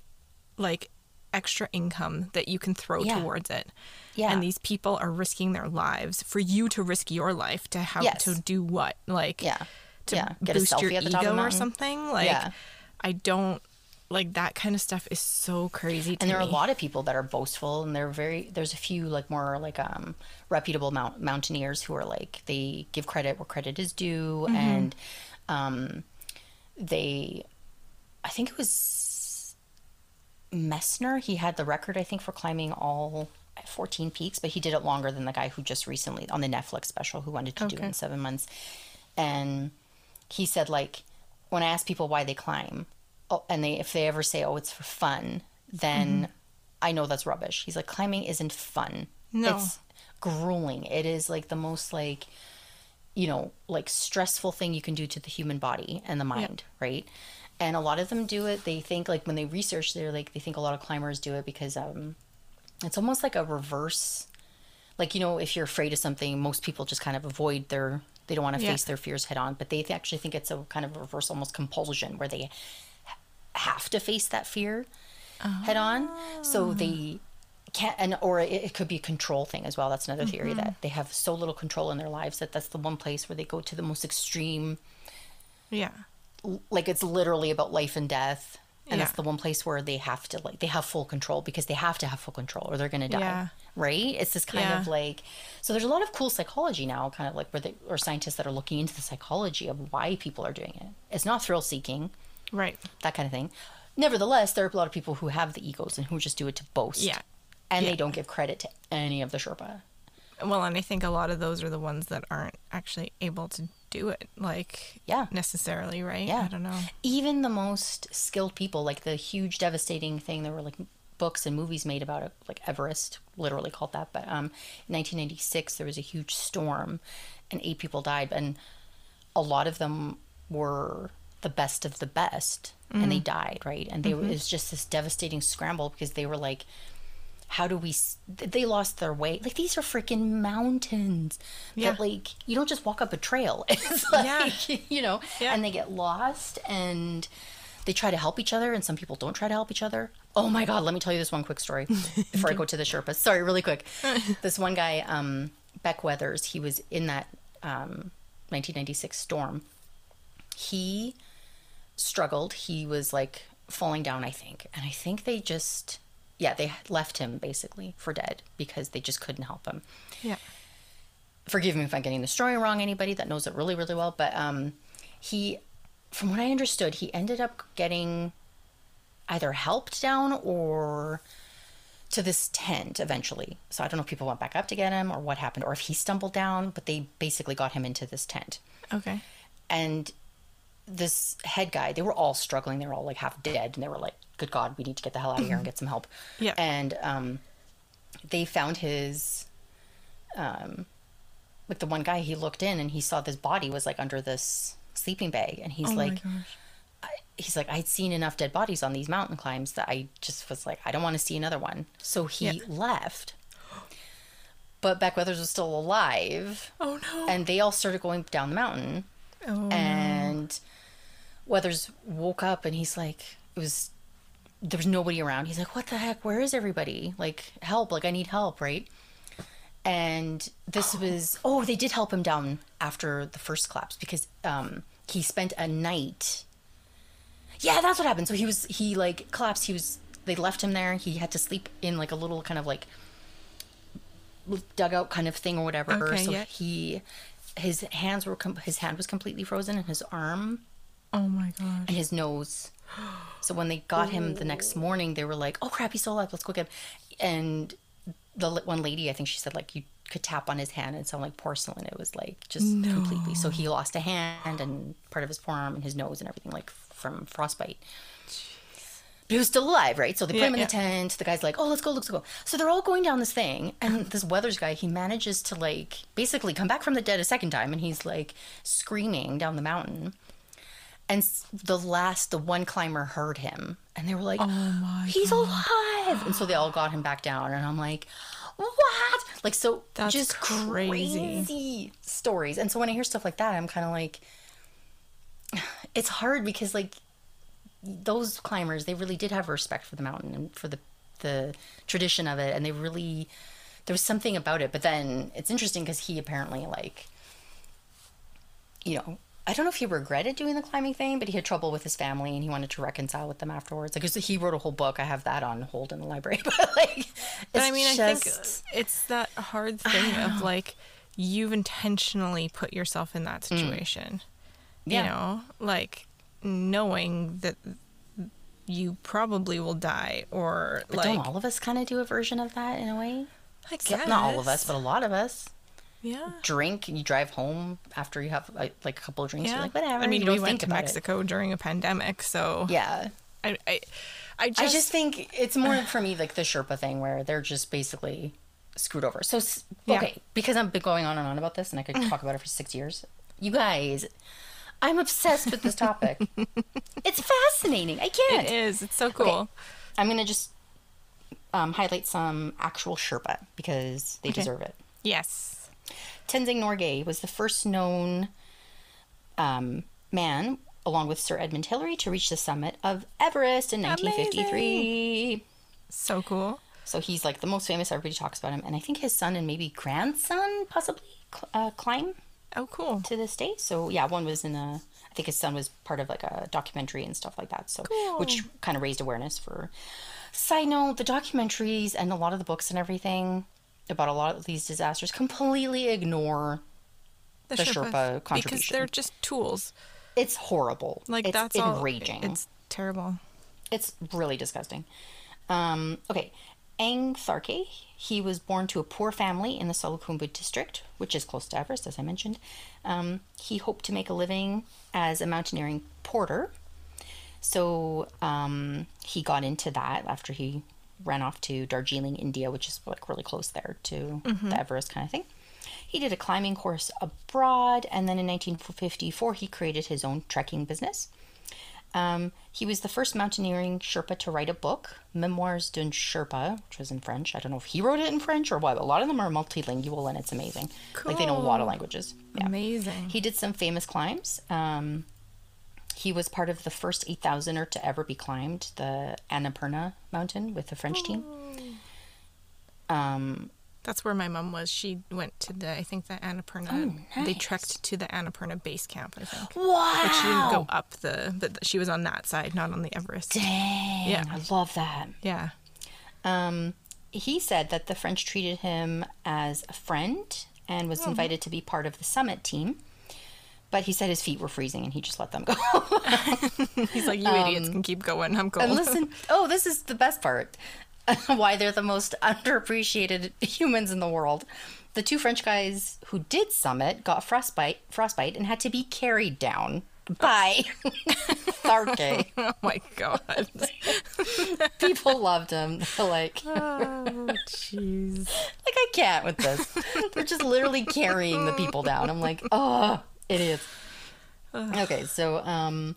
like extra income that you can throw Yeah. towards it. Yeah. And these people are risking their lives for you to risk your life to have Yes. to do what? Like Yeah. to Yeah. Get a boost your selfie at the top of the ego or something. Like Yeah. I don't like that kind of stuff is so crazy to and there are a lot of people that are boastful and they're very there's a few like more like um reputable mount, mountaineers who are like they give credit where credit is due Mm-hmm. and um they i think it was messner. He had the record i think for climbing all 14 peaks but he did it longer than the guy who just recently on the netflix special who wanted to do it in seven months. And he said like when i ask people why they climb oh, and they if they ever say oh it's for fun then Mm-hmm. i know that's rubbish. He's like climbing isn't fun. No. it's grueling. It is like the most like you know like stressful thing you can do to the human body and the mind right and a lot of them do it they think like when they research they're like they think a lot of climbers do it because um it's almost like a reverse like you know if you're afraid of something most people just kind of avoid their they don't want to Yeah. face their fears head on but they th- actually think it's a kind of reverse almost compulsion where they ha- have to face that fear head on so they can't and or it, it could be a control thing as well that's another theory Mm-hmm. that they have so little control in their lives that that's the one place where they go to the most extreme yeah. Like it's literally about life and death and Yeah. that's the one place where they have to like they have full control because they have to have full control or they're gonna die Yeah. right it's this kind Yeah. of like so there's a lot of cool psychology now kind of like where they or scientists that are looking into the psychology of why people are doing it it's not thrill seeking Right. that kind of thing nevertheless there are a lot of people who have the egos and who just do it to boast Yeah. and they don't give credit to any of the sherpa Well, and I think a lot of those are the ones that aren't actually able to do it, like Yeah. necessarily, right? Yeah. I don't know. even the most skilled people, like the huge devastating thing, there were like books and movies made about it, like Everest, literally called that. But um, in 1996, there was a huge storm, and eight people died, and a lot of them were the best of the best and they died right and they it was just this devastating scramble because they were like how do we they lost their way. Like these are freaking mountains Yeah. that like you don't just walk up a trail. It's like Yeah. you know Yeah. and they get lost and they try to help each other and some people don't try to help each other. Oh my god let me tell you this one quick story before i go to the sherpa sorry really quick. This one guy um beck weathers he was in that um 1996 storm. He struggled. He was like falling down i think. And i think they just yeah they left him basically for dead because they just couldn't help him Yeah. forgive me if I'm getting the story wrong, anybody that knows it really, really well, but um, he, from what I understood, he ended up getting either helped down or to this tent eventually. So I don't know if people went back up to get him or what happened, or if he stumbled down, but they basically got him into this tent. Okay. And this head guy, they were all struggling. They were all like half dead, and they were like, "Good God, we need to get the hell out of here and get some help." Yeah. And um, they found his, um, like the one guy. He looked in and he saw this body was like under this sleeping bag, and he's Oh like, he's like, I'd seen enough dead bodies on these mountain climbs that I just was like, I don't want to see another one. So he Yeah. left. But Beck Weathers was still alive, Oh no. and they all started going down the mountain oh, and Weathers woke up and he's like, it was, there was nobody around. He's like, what the heck? Where is everybody? Like, help. Like, I need help, right? And this was, oh, they did help him down after the first collapse because um, he spent a night. Yeah, that's what happened. So he was, he like collapsed. He was, they left him there. He had to sleep in like a little kind of like dugout kind of thing or whatever. Okay, so yeah. he, his hands were, com- his hand was completely frozen and his arm oh my gosh. and his nose. So when they got him the next morning, they were like, "Oh crap, he's still alive. Let's go get him." And the one lady, I think she said, like you could tap on his hand and sound like porcelain. It was like just completely. So he lost a hand and part of his forearm and his nose and everything, like from frostbite. But he was still alive, right? So they put Yeah, him in yeah. the tent. The guy's like, "Oh, let's go, let's go." So they're all going down this thing, and uh-huh. this Weathers guy, he manages to like basically come back from the dead a second time, and he's like screaming down the mountain. And the last, the one climber heard him, and they were like, Oh my "He's alive!" And so they all got him back down, and I'm like, "What?" Like so, That's just crazy. crazy stories. And so when I hear stuff like that, I'm kind of like, it's hard because like those climbers, they really did have respect for the mountain and for the the tradition of it, and they really there was something about it. But then it's interesting because he apparently like, you know. I don't know if he regretted doing the climbing thing, but he had trouble with his family and he wanted to reconcile with them afterwards. Like, he wrote a whole book. I have that on hold in the library. But like, But I mean, I think it's that hard thing of like you've intentionally put yourself in that situation. Mm. Yeah. You know, like knowing that you probably will die or But like don't all of us kind of do a version of that in a way? I Except Not all of us, but a lot of us yeah. drink. And you drive home after you have like, like a couple of drinks. Yeah. You're like, whatever. I mean, you we don't went think to Mexico during a pandemic, so Yeah. I, I, I just, I just think it's more for me like the Sherpa thing where they're just basically screwed over. So, s- Yeah. okay, because I've been going on and on about this and I could talk about it for six years. You guys, I'm obsessed with this topic. it's fascinating. I can't. it is. It's so cool. I'm going to just um, highlight some actual Sherpa because they deserve it. Yes. Tenzing Norgay was the first known um, man, along with Sir Edmund Hillary, to reach the summit of Everest in 1953. So cool. So he's like the most famous. Everybody talks about him, and I think his son and maybe grandson possibly cl- uh, climb Oh, cool. to this day. So yeah, one was in a. I think his son was part of like a documentary and stuff like that. So Cool. which kind of raised awareness for. Side note: the documentaries and a lot of the books and everything about a lot of these disasters completely ignore the Sherpa contributions. because they're just tools. It's horrible. Like it's that's enraging. all. It's terrible. It's really disgusting. Um, okay, Ang Tharkay. He was born to a poor family in the Solukhumbu district, which is close to Everest, as I mentioned. Um, he hoped to make a living as a mountaineering porter. So um, he got into that after he ran off to Darjeeling, India, which is like really close there to the Everest kind of thing. He did a climbing course abroad, and then in 1954, he created his own trekking business. Um, he was the first mountaineering Sherpa to write a book, Memoirs d'un Sherpa, which was in French. I don't know if he wrote it in French or what. But a lot of them are multilingual, and it's amazing. Like they know a lot of languages. Yeah. Amazing. He did some famous climbs. Um, he was part of the first 8,000er to ever be climbed, the Annapurna mountain with the French team. Um, That's where my mom was. She went to the, I think the Annapurna. Oh, They trekked to the Annapurna base camp, I think. wow! But she didn't go up the, but she was on that side, not on the Everest. Dang, Yeah. I love that. Yeah. Um, he said that the French treated him as a friend and was invited to be part of the summit team. But he said his feet were freezing and he just let them go. He's like, you idiots can keep going. I'm cold. Um, and listen, oh, this is the best part. Why they're the most underappreciated humans in the world. The two French guys who did summit got frostbite, frostbite and had to be carried down by Tharkay. oh my god. People loved him. They're like, oh, jeez. like I can't with this. They're just literally carrying the people down. I'm like, oh, idiots. Okay, so um,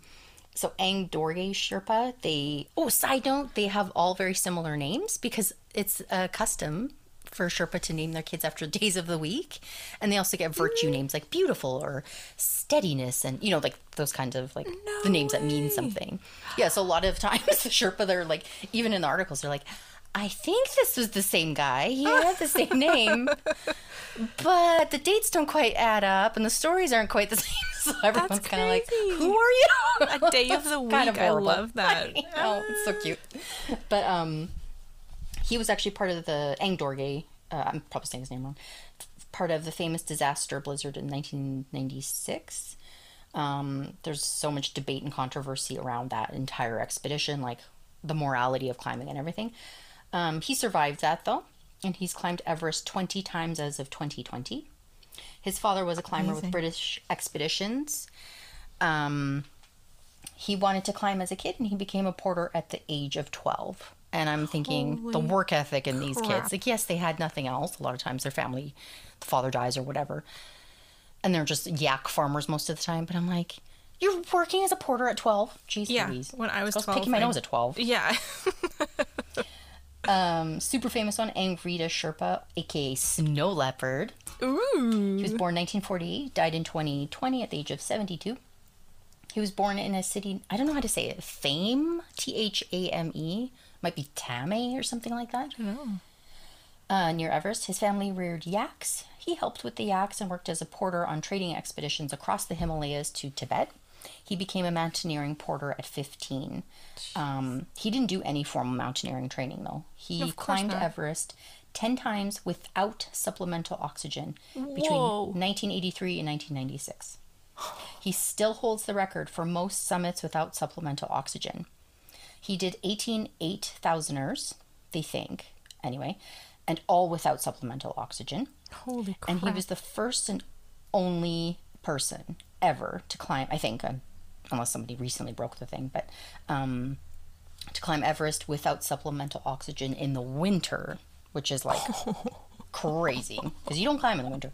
so Ang Dorje Sherpa, they oh side note, they have all very similar names because it's a custom for Sherpa to name their kids after days of the week, and they also get virtue names like beautiful or steadiness, and you know like those kinds of like the names that mean something. Yeah, so a lot of times the Sherpa, they're like even in the articles, they're like. I think this was the same guy. He had the same name, but the dates don't quite add up, and the stories aren't quite the same. So everyone's kind of like, "Who are you?" A day of the week. kind of I horrible. love that. Know, it's so cute. But um, he was actually part of the Ang Dorje. Uh, I'm probably saying his name wrong. Part of the famous disaster blizzard in 1996. Um, there's so much debate and controversy around that entire expedition, like the morality of climbing and everything. Um, he survived that though, and he's climbed Everest 20 times as of 2020. His father was a climber with British expeditions. Um, he wanted to climb as a kid and he became a porter at the age of 12 and i'm thinking the work ethic in these crap. kids like yes they had nothing else a lot of times their family the father dies or whatever and they're just yak farmers most of the time but i'm like you're working as a porter at 12 jeez Yeah, Louise. when I was I was 12, picking my nose at 12 Yeah. um super famous one Ang Rita sherpa aka snow leopard Ooh. He was born 1940, died in 2020 at the age of 72. He was born in a city, I don't know how to say it, Thame, T H A M E, might be Tame or something like that, uh, near Everest. His family reared yaks. He helped with the yaks and worked as a porter on trading expeditions across the Himalayas to Tibet. He became a mountaineering porter at 15. Um, he didn't do any formal mountaineering training, though. He climbed not. Everest 10 times without supplemental oxygen between Whoa. 1983 and 1996. He still holds the record for most summits without supplemental oxygen. He did 18 8,000ers, they think, anyway, and all without supplemental oxygen. Holy crap. And he was the first and only person ever to climb, I think, um, unless somebody recently broke the thing, but um, to climb Everest without supplemental oxygen in the winter, which is like crazy because you don't climb in the winter.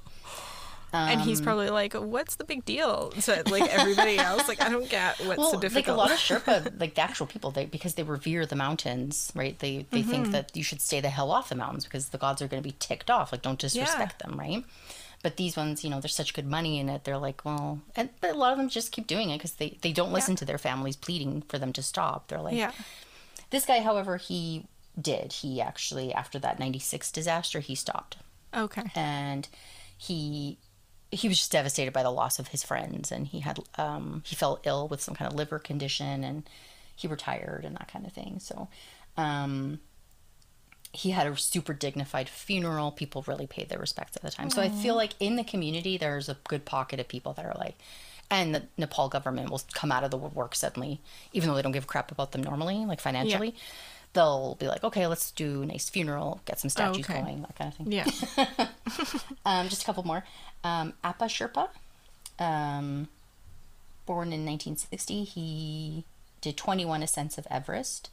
and he's probably like, "What's the big deal?" So like everybody else, like I don't get what's well, so like a lot of Sherpa, like the actual people, they because they revere the mountains, right? They they Mm-hmm. think that you should stay the hell off the mountains because the gods are going to be ticked off. Like, don't disrespect them, right? But these ones, you know, there's such good money in it. They're like, well, and but a lot of them just keep doing it because they they don't listen to their families pleading for them to stop. They're like, yeah. this guy, however, he did. He actually after that '96 disaster, he stopped Okay. and he he was just devastated by the loss of his friends and he had um he fell ill with some kind of liver condition and he retired and that kind of thing so um he had a super dignified funeral people really paid their respects at the time so i feel like in the community there's a good pocket of people that are like and the nepal government will come out of the woodwork suddenly even though they don't give a crap about them normally like financially they'll be like okay let's do a nice funeral get some statues okay. going that kind of thing Yeah. um, just a couple more. Um, Appa Sherpa, um, born in 1960, he did 21 ascents of Everest.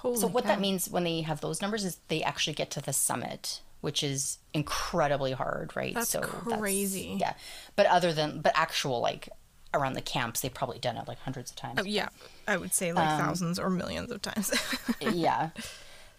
Holy so what that means when they have those numbers is they actually get to the summit which is incredibly hard, right? That's crazy. yeah, but other than but actual like around the camps, they've probably done it like hundreds of times. Oh, yeah, I would say like Um, thousands or millions of times. yeah.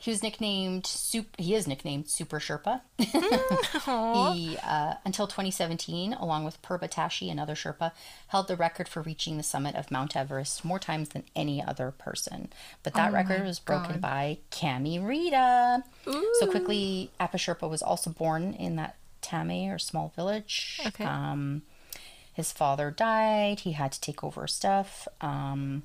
He was nicknamed Sup- he is nicknamed Super Sherpa. he uh, until 2017, along with Purba Tashi, another Sherpa, held the record for reaching the summit of Mount Everest more times than any other person. But that record was broken by Kami Rita. So quickly, Appa Sherpa was also born in that Tame or small village. Okay. Um, his father died. He had to take over stuff. Um,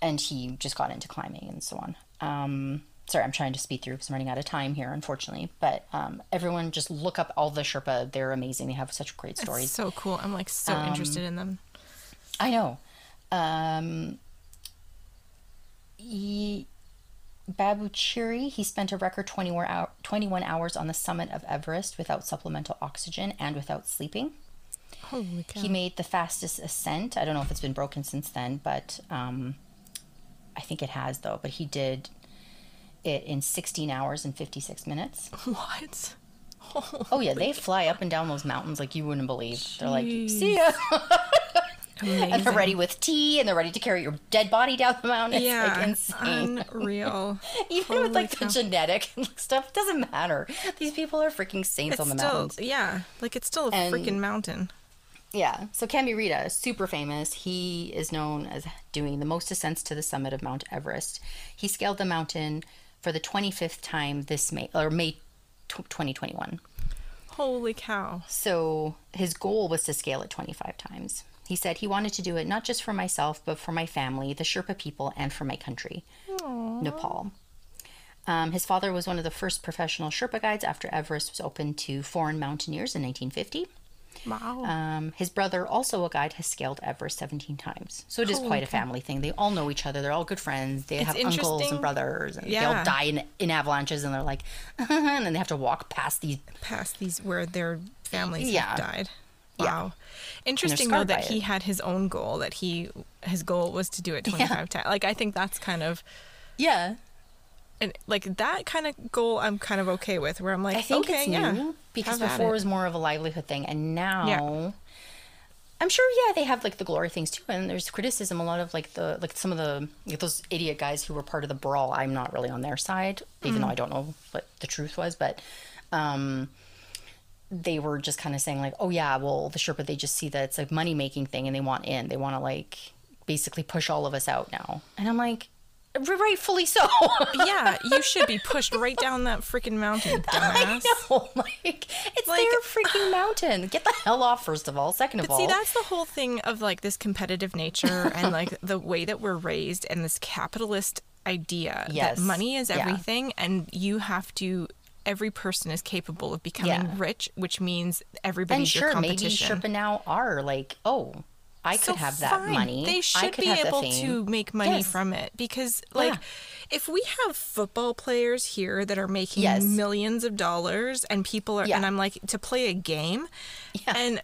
and he just got into climbing and so on. Um, sorry, I'm trying to speed through because I'm running out of time here, unfortunately. But um, everyone just look up all the Sherpa. They're amazing. They have such great stories. so cool. I'm like so Um, interested in them. I know. Um, he, Babu Chiri, he spent a record 21, hour, 21 hours on the summit of Everest without supplemental oxygen and without sleeping. Holy cow. He made the fastest ascent. I don't know if it's been broken since then, but um, I think it has though. But he did it in 16 hours and 56 minutes. what? Oh yeah, they fly up and down those mountains like you wouldn't believe. They're like, see ya, and they're ready with tea, and they're ready to carry your dead body down the mountain. Yeah, like insane. unreal. Even with like cow. the genetic stuff, it doesn't matter. These people are freaking saints It's on the still, mountains. yeah, like it's still a And- freaking mountain. Yeah. So Kami Rita is super famous. He is known as doing the most ascents to the summit of Mount Everest. He scaled the mountain for the 25th time this May or May tw 2021. Holy cow. So his goal was to scale it 25 times. He said he wanted to do it not just for myself, but for my family, the Sherpa people, and for my country, Nepal. Um, his father was one of the first professional Sherpa guides after Everest was opened to foreign mountaineers in 1950. Wow. Um, his brother, also a guide, has scaled Everest 17 times. So it is quite a family thing. They all know each other. They're all good friends. They have uncles and brothers. And They Yeah. all die in, in avalanches and they're like, and then they have to walk past these. Past these where their families Yeah. have died. Yeah. Wow. Interesting though that he had his own goal that he his goal was to do it 25 times. Like I think that's kind of Yeah. And like that kind of goal I'm kind of okay with where I'm like I think okay, it's yeah. new because before it was more of a livelihood thing. And now. Yeah. I'm sure, yeah, they have like the glory things too, and there's criticism. A lot of like the like some of the like, those idiot guys who were part of the brawl. I'm not really on their side, even though Mm. I don't know what the truth was, but um, they were just kind of saying like, oh yeah, well the Sherpa they just see that it's a money making thing and they want in. They want to like basically push all of us out now, and I'm like, rightfully so. yeah, you should be pushed right down that freaking mountain, dumbass. know, like it's Like- their freaking mountain. Get the hell off, first of all. Second of But all, see, that's the whole thing of like this competitive nature and like the way that we're raised and this capitalist idea Yes. that money is Yeah. everything and you have to every person is capable of becoming Yeah. rich, which means and everybody's your sure, maybe competition. Sherpa now are like, oh, I could So have that fine. money. They I should could be have able to make money Yes. from it because, like, Yeah. if we have football players here that are making Yes. millions of dollars and people are, Yeah. and I'm like to play a game, Yeah. and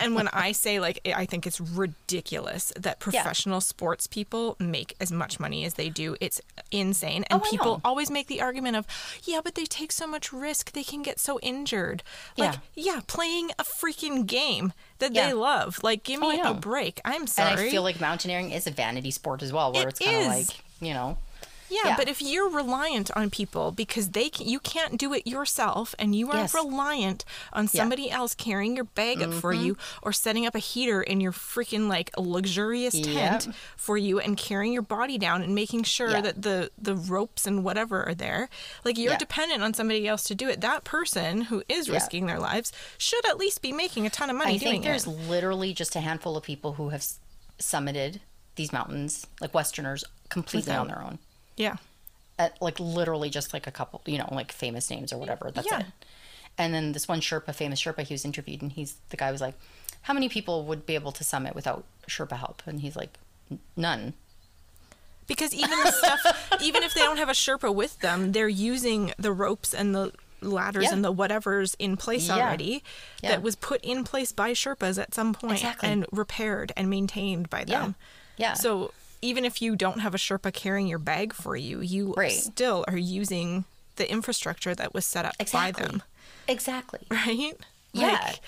and when I say like I think it's ridiculous that professional sports people make as much money as they do. It's insane. And Oh, people always make the argument of, yeah, but they take so much risk, they can get so injured. Like, yeah, playing a freaking game that Yeah. they love. Like, give oh, me I a break. I'm sorry. And. I feel like mountaineering is a vanity sport as well, where It it's kind of like, you know, Yeah, Yeah. but if you're reliant on people because they can, you can't do it yourself and you are Yes. reliant on somebody else carrying your bag up for you Mm-hmm. or setting up a heater in your freaking like luxurious tent Yep. for you and carrying your body down and making sure Yeah. that the the ropes and whatever are there like you're Yeah. dependent on somebody else to do it that person who is Yeah. risking their lives should at least be making a ton of money I doing think there's it literally just a handful of people who have summited these mountains, like Westerners, completely on their own. Yeah At, like literally just like a couple, you know, like famous names or whatever. That's Yeah. it. And then this one Sherpa, famous Sherpa, he was interviewed, and he's the guy was like, "How many people would be able to summit without Sherpa help?" And he's like, "None." Because even the stuff, even if they don't have a Sherpa with them, they're using the ropes and the ladders Yeah. and the whatever's in place Yeah. already Yeah. that was put in place by Sherpas at some point Exactly. and repaired and maintained by them. Yeah. So even if you don't have a Sherpa carrying your bag for you, you Right. still are using the infrastructure that was set up exactly. by them, Exactly. right? Yeah. Like,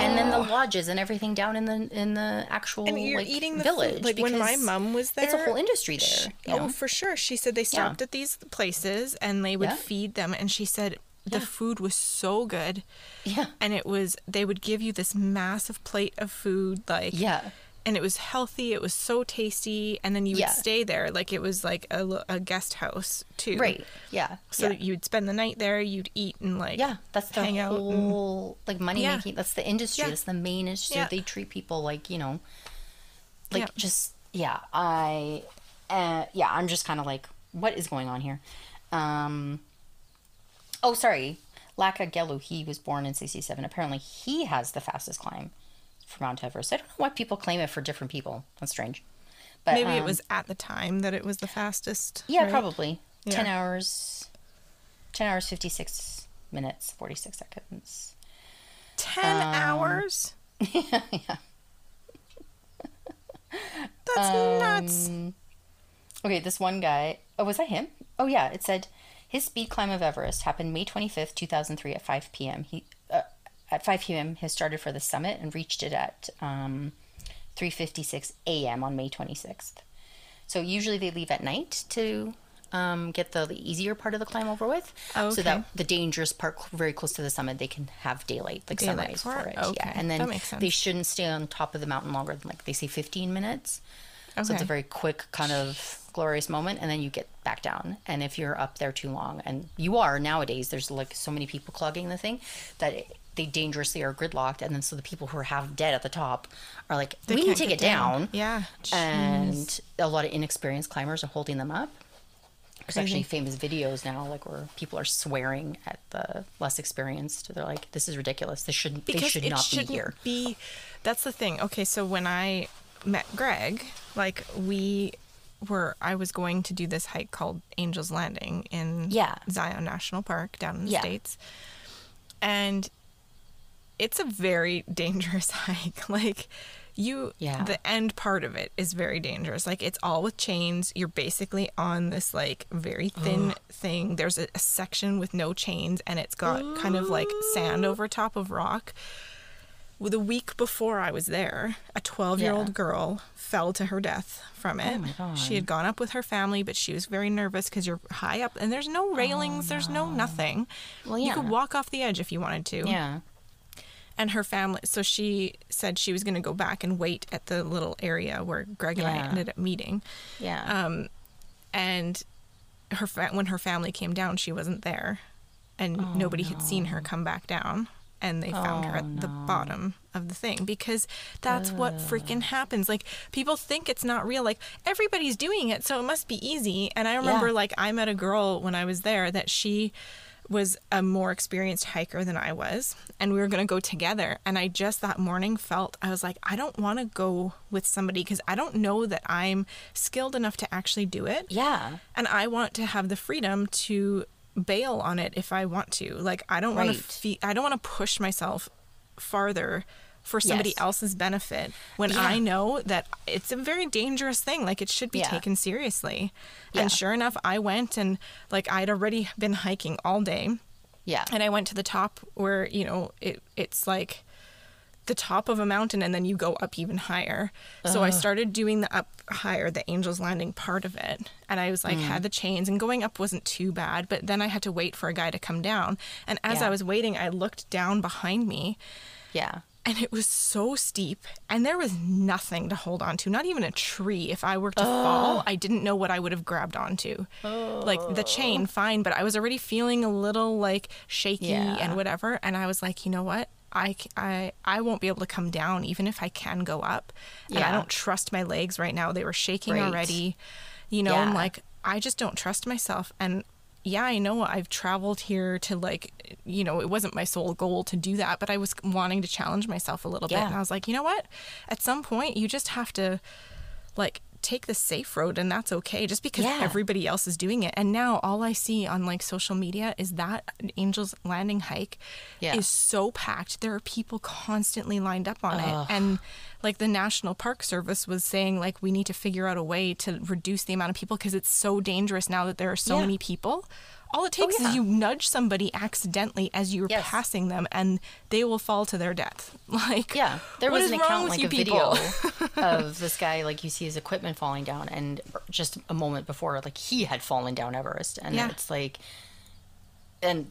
And then the oh. lodges and everything down in the in the actual and you're like, eating the village. Food. Like when my mom was there, it's a whole industry there. you Oh, for sure. She said they stopped at these places and they would Yeah. feed them, and she said the Yeah. food was so good. Yeah. and it was they would give you this massive plate of food like Yeah. And it was healthy it was so tasty and then you would Yeah. stay there like it was like a, a guest house too Right. Yeah. so yeah. you'd spend the night there you'd eat and like Yeah, that's the hang out and- whole like money Yeah. making. That's the industry. That's the main industry. They treat people like you know, like just yeah. I uh, yeah. I'm just kind of like, what is going on here? Um. Oh, sorry, Lakpa Gelu. He was born in '67. Apparently, he has the fastest climb for Mount Everest. I don't know why people claim it for different people. That's strange. But maybe it um, was at the time that it was the fastest yeah, right? probably. 10 hours 10 hours 56 minutes 46 seconds. 10 Um, hours yeah. that's nuts Um, Okay, this one guy. Oh, was that him? Oh yeah, it said his speed climb of Everest happened May 25th, 2003 at 5 p.m. He uh, at 5 p.m. has started for the summit and reached it at um 3:56 a.m. on May 26th. So usually they leave at night to um, get the, the easier part of the climb over with, Oh, so that the dangerous part very close to the summit they can have daylight, like Daylight sunrise for for it? it. Yeah, and then they shouldn't stay on top of the mountain longer than like they say 15 minutes. Okay. So it's a very quick kind of glorious moment and then you get back down. And if you're up there too long and you are nowadays, there's like so many people clogging the thing that it, they dangerously are gridlocked and then so the people who are half dead at the top are like They we need can't to get get down. yeah And a lot of inexperienced climbers are holding them up. There's actually famous videos now, like where people are swearing at the less experienced. They're like, "This is ridiculous. This shouldn't. they should it not be here." be- that's the thing. Okay, so when I met Greg, like we were, I was going to do this hike called Angel's Landing in Yeah. Zion National Park down in the Yeah. states, and it's a very dangerous hike. Like you, Yeah. the end part of it is very dangerous. Like it's all with chains. You're basically on this like very thin thing. There's a, a section with no chains, and it's got kind of like sand over top of rock. Well, the week before I was there, a 12 year old Yeah. girl fell to her death from it. Oh my God. She had gone up with her family, but she was very nervous because you're high up and there's no railings, there's no nothing. Oh, Well, You could walk off the edge if you wanted to. Yeah. And her family, so she said she was going to go back and wait at the little area where Greg and I ended up meeting. Yeah. Um, and her fa- when her family came down, she wasn't there, and nobody had seen her come back down. And they found her Oh, at the bottom of the thing because that's what freaking happens. Like people think it's not real. Like everybody's doing it, so it must be easy. And I remember, Yeah. like I met a girl when I was there that she was a more experienced hiker than I was, and we were going to go together. And I just that morning felt I was like, I don't want to go with somebody because I don't know that I'm skilled enough to actually do it. yeah. And I want to have the freedom to bail on it if I want to. Like I don't want to fe- I don't want to push myself farther for somebody Yes. else's benefit when Yeah. I know that it's a very dangerous thing. Like it should be Yeah. taken seriously. Yeah. And sure enough, I went and like I'd already been hiking all day Yeah. and I went to the top where, you know, it it's like the top of a mountain and then you go up even higher. So I started doing the up higher, the Angel's Landing part of it. And I was like Mm. had the chains and going up wasn't too bad, but then I had to wait for a guy to come down. And as Yeah. I was waiting, I looked down behind me Yeah. And it was so steep and there was nothing to hold on to not even a tree if i were to fall i didn't know what i would have grabbed onto like the chain fine but i was already feeling a little like shaky Yeah. and whatever and i was like you know what I, I, I won't be able to come down even if I can go up. And I don't trust my legs right now. They were shaking Right. already. You know, I'm like, I just don't trust myself. And yeah, I know I've traveled here to like, you know, it wasn't my sole goal to do that, but I was wanting to challenge myself a little bit. And I was like, you know what? At some point, you just have to like take the safe road and that's okay just because Yeah. everybody else is doing it. And now all I see on like social media is that Angel's Landing hike Yeah. is so packed. There are people constantly lined up on it. And like the National Park Service was saying like we need to figure out a way to reduce the amount of people because it's so dangerous now that there are so Yeah. many people. All it oh, takes yeah. is you nudge somebody accidentally as you're Yes. passing them and they will fall to their death. Like Yeah, there was an account like a people? video of this guy like you see his equipment falling down, and just a moment before, like he had fallen down Everest, and Yeah. it's like, and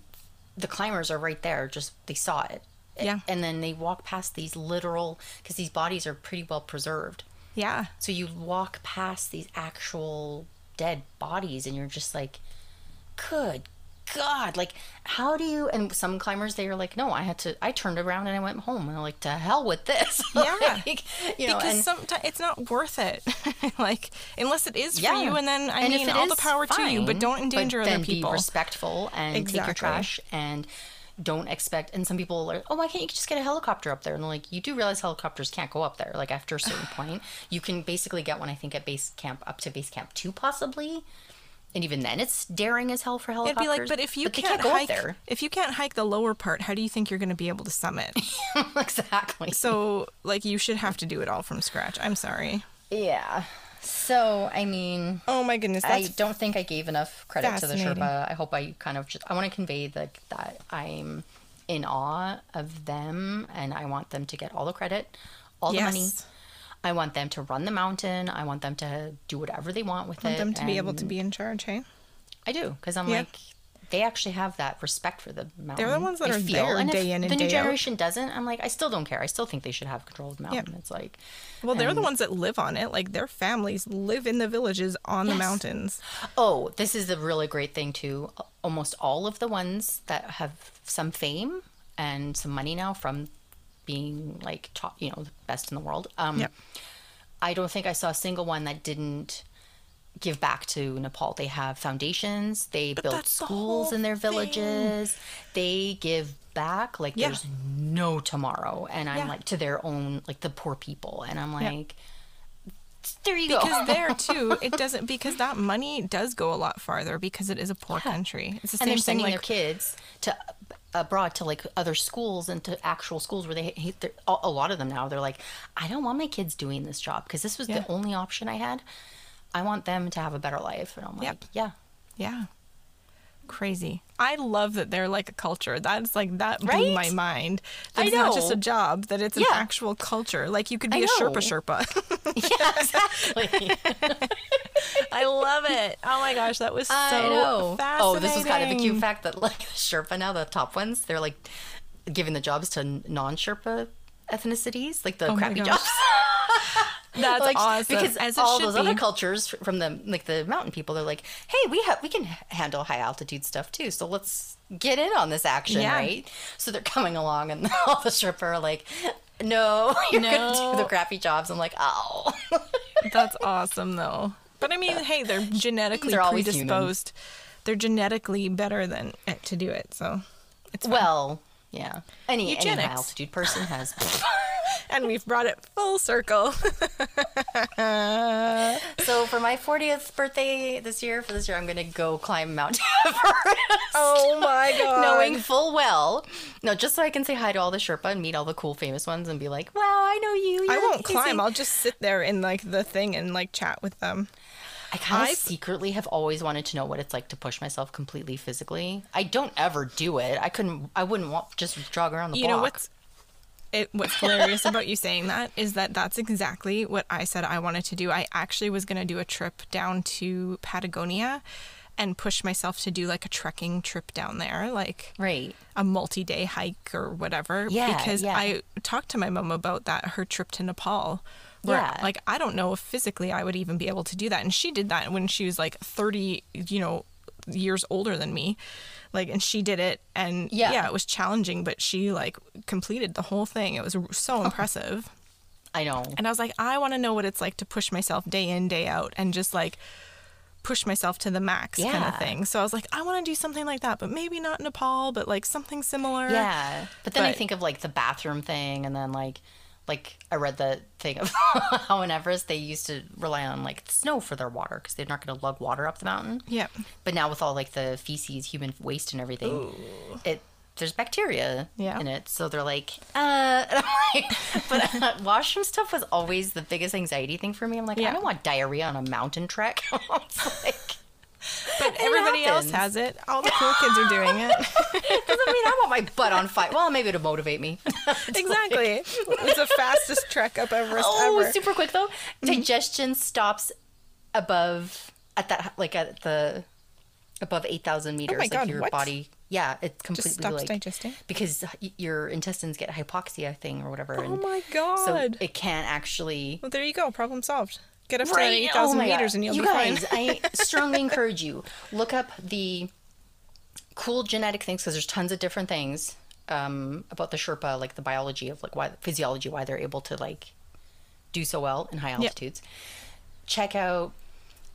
the climbers are right there, just they saw it, Yeah. and then they walk past these literal because these bodies are pretty well preserved, Yeah. so you walk past these actual dead bodies, and you're just like, good God, like how do you? And some climbers they are like, no, I had to. I turned around and I went home, and I'm like, to hell with this. Yeah. Like, you know, because sometimes it's not worth it. like unless it is for you, and then I And mean, all the power to you, but don't endanger then other people. Be respectful and take your trash and don't expect. And some people are, oh, why can't you just get a helicopter up there? And like, you do realize helicopters can't go up there. Like after a certain point, you can basically get one. I think at base camp up to base camp two, possibly. And even then, it's daring as hell for helicopters. It'd be like, but if you they can't, go hike, up there, if you can't hike the lower part, how do you think you're going to be able to summit? exactly. so, like, you should have to do it all from scratch. I'm sorry. Yeah. So I mean, Oh my goodness, I don't think I gave enough credit to the. Sherpa. I hope I kind of just I want to convey that that I'm in awe of them and I want them to get all the credit, all the money. Yes. I want them to run the mountain. I want them to do whatever they want with want it. them to be able to be in charge. Hey, I do because I'm Yeah. like they actually have that respect for the mountain. They're the ones that They are feel- there and day in and the new day out. generation doesn't. I'm like I still don't care. I still think they should have control of the mountain. It's like well, they're the ones that live on it. Like their families live in the villages on the mountains. Oh, this is a really great thing too. Almost all of the ones that have some fame and some money now from being like top, you know, the best in the world. Um, Yep. I don't think I saw a single one that didn't give back to Nepal. They have foundations. They build that's the schools in their thing. villages. They give back like Yeah. there's no tomorrow. And I'm Yeah. like to their own like the poor people. And I'm like, there you go. Because there too, it doesn't because that money does go a lot farther because it is a poor country. It's the and same they're thing. sending their kids to abroad to like other schools and to actual schools where they hate a lot of them now they're like i don't want my kids doing this job because this was Yeah. the only option i had i want them to have a better life and i'm like Yep. yeah Yeah. Crazy. I love that they're like a culture. That's like that blew Right? my mind. That I it's not just a job, that it's an actual culture. Like you could be I a Sherpa know. Sherpa. yeah exactly I love it. Oh my gosh, that was so know fascinating. oh this was kind of a cute fact that like sherpa now the top ones they're like giving the jobs to non-sherpa ethnicities like the Oh crappy jobs That's like, awesome. because As all those be. other cultures from the like the mountain people they're like hey we have we can handle high altitude stuff too so let's get in on this action Yeah. right so they're coming along and all the stripper are like no you're gonna do the crappy jobs i'm like oh That's awesome though. But I mean, hey, they're genetically They're always human. predisposed. They're genetically better than eh, to do it. So it's fine. well yeah any, any high altitude person has and we've brought it full circle. so for my 40th birthday this year for this year i'm gonna go climb mount everest oh my god. knowing full well no just so i can say hi to all the sherpa and meet all the cool famous ones and be like wow i know you I won't amazing." climb. I'll just sit there in like the thing and like chat with them. I kind of secretly have always wanted to know what it's like to push myself completely physically. I don't ever do it. I couldn't. I wouldn't want just jog around the You block. know what's it, what's hilarious about you saying that is that that's exactly what I said I wanted to do. I actually was going to do a trip down to Patagonia and push myself to do like a trekking trip down there, like right? a multi-day hike or whatever. Yeah, because yeah. I talked to my mom about that her trip to Nepal. Where, Yeah. like I don't know if physically I would even be able to do that, and she did that when she was like thirty, you know, years older than me. Like, and she did it, and Yeah. yeah, it was challenging, but she like completed the whole thing. It was so oh. impressive. I know. And I was like, I want to know what it's like to push myself day in, day out, and just like push myself to the max kind of thing. So I was like, I want to do something like that, but maybe not Nepal, but like something similar. Yeah, but then I think of like the bathroom thing, and then like, like I read the thing of how in Everest they used to rely on like snow for their water because they're not going to lug water up the mountain. Yeah. But now with all like the feces, human waste, and everything, it there's bacteria Yeah. in it. So they're like, uh, and I'm like, but uh, washroom stuff was always the biggest anxiety thing for me. I'm like, Yeah. I don't want diarrhea on a mountain trek. like, But everybody else has it. All the cool kids are doing it. doesn't mean I want my butt on fire. Well, maybe to motivate me. exactly. It's the fastest trek up Everest Oh, ever. super quick though. Mm-hmm. Digestion stops above at that like at the above eight thousand oh meters. Oh my like God, your what? body, yeah, it completely stops like digesting? because your intestines get hypoxia thing or whatever. Oh and my So god. it can't actually. well, there you go. Problem solved. Get up to 8,000 Oh meters God. and you'll you be guys, fine. I strongly encourage you look up the cool genetic things because there's tons of different things um, about the Sherpa, like the biology of like why physiology, why they're able to like do so well in high altitudes. Check out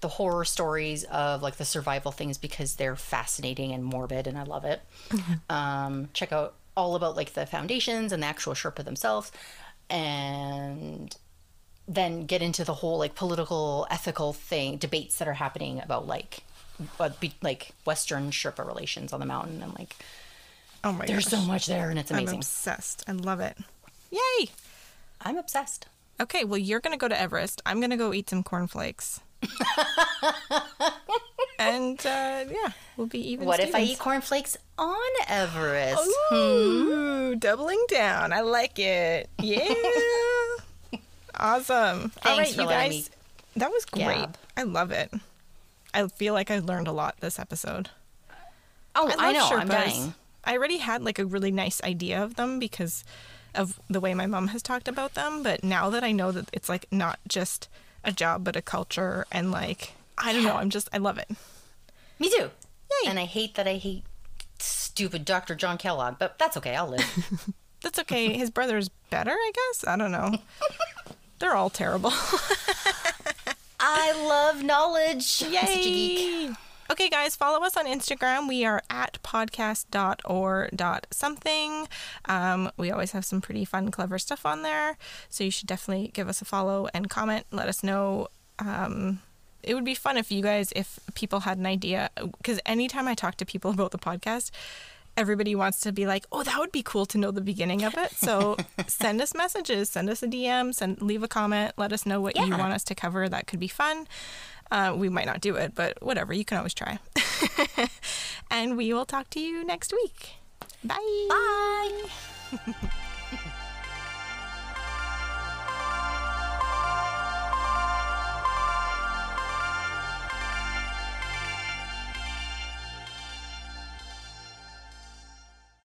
the horror stories of like the survival things because they're fascinating and morbid, and I love it. um, check out all about like the foundations and the actual Sherpa themselves, and then get into the whole like political ethical thing debates that are happening about like be, like western sherpa relations on the mountain and like Oh my there's gosh. so much there and it's I'm amazing obsessed. I love it. Yay. i'm obsessed Okay, well, you're going to go to Everest. I'm going to go eat some cornflakes. and uh, yeah, we'll be even. what if i Stevens. eat cornflakes on everest Ooh, doubling down. I like it. Yeah. awesome. All right, for you guys. me That was great. I love it. I feel like I learned a lot this episode. oh i, love know i'm dying I already had like a really nice idea of them because of the way my mom has talked about them, but now that I know that it's like not just a job but a culture and like I don't know, I'm just I love it. me too Yay. and i hate that i hate stupid dr john kellogg but that's okay i'll live That's okay. His brother's better, I guess. I don't know. They're all terrible. i love knowledge I'm such a geek Yay! Okay, guys, follow us on Instagram. We are at podcast.or.something. Um, we always have some pretty fun, clever stuff on there. So you should definitely give us a follow and comment. Let us know. Um, it would be fun if you guys, if people had an idea, because anytime I talk to people about the podcast, everybody wants to be like, oh, that would be cool to know the beginning of it. So send us messages, send us a DM, send leave a comment, let us know what you want us to cover. That could be fun. Uh, we might not do it, but whatever. You can always try. and we will talk to you next week. Bye. bye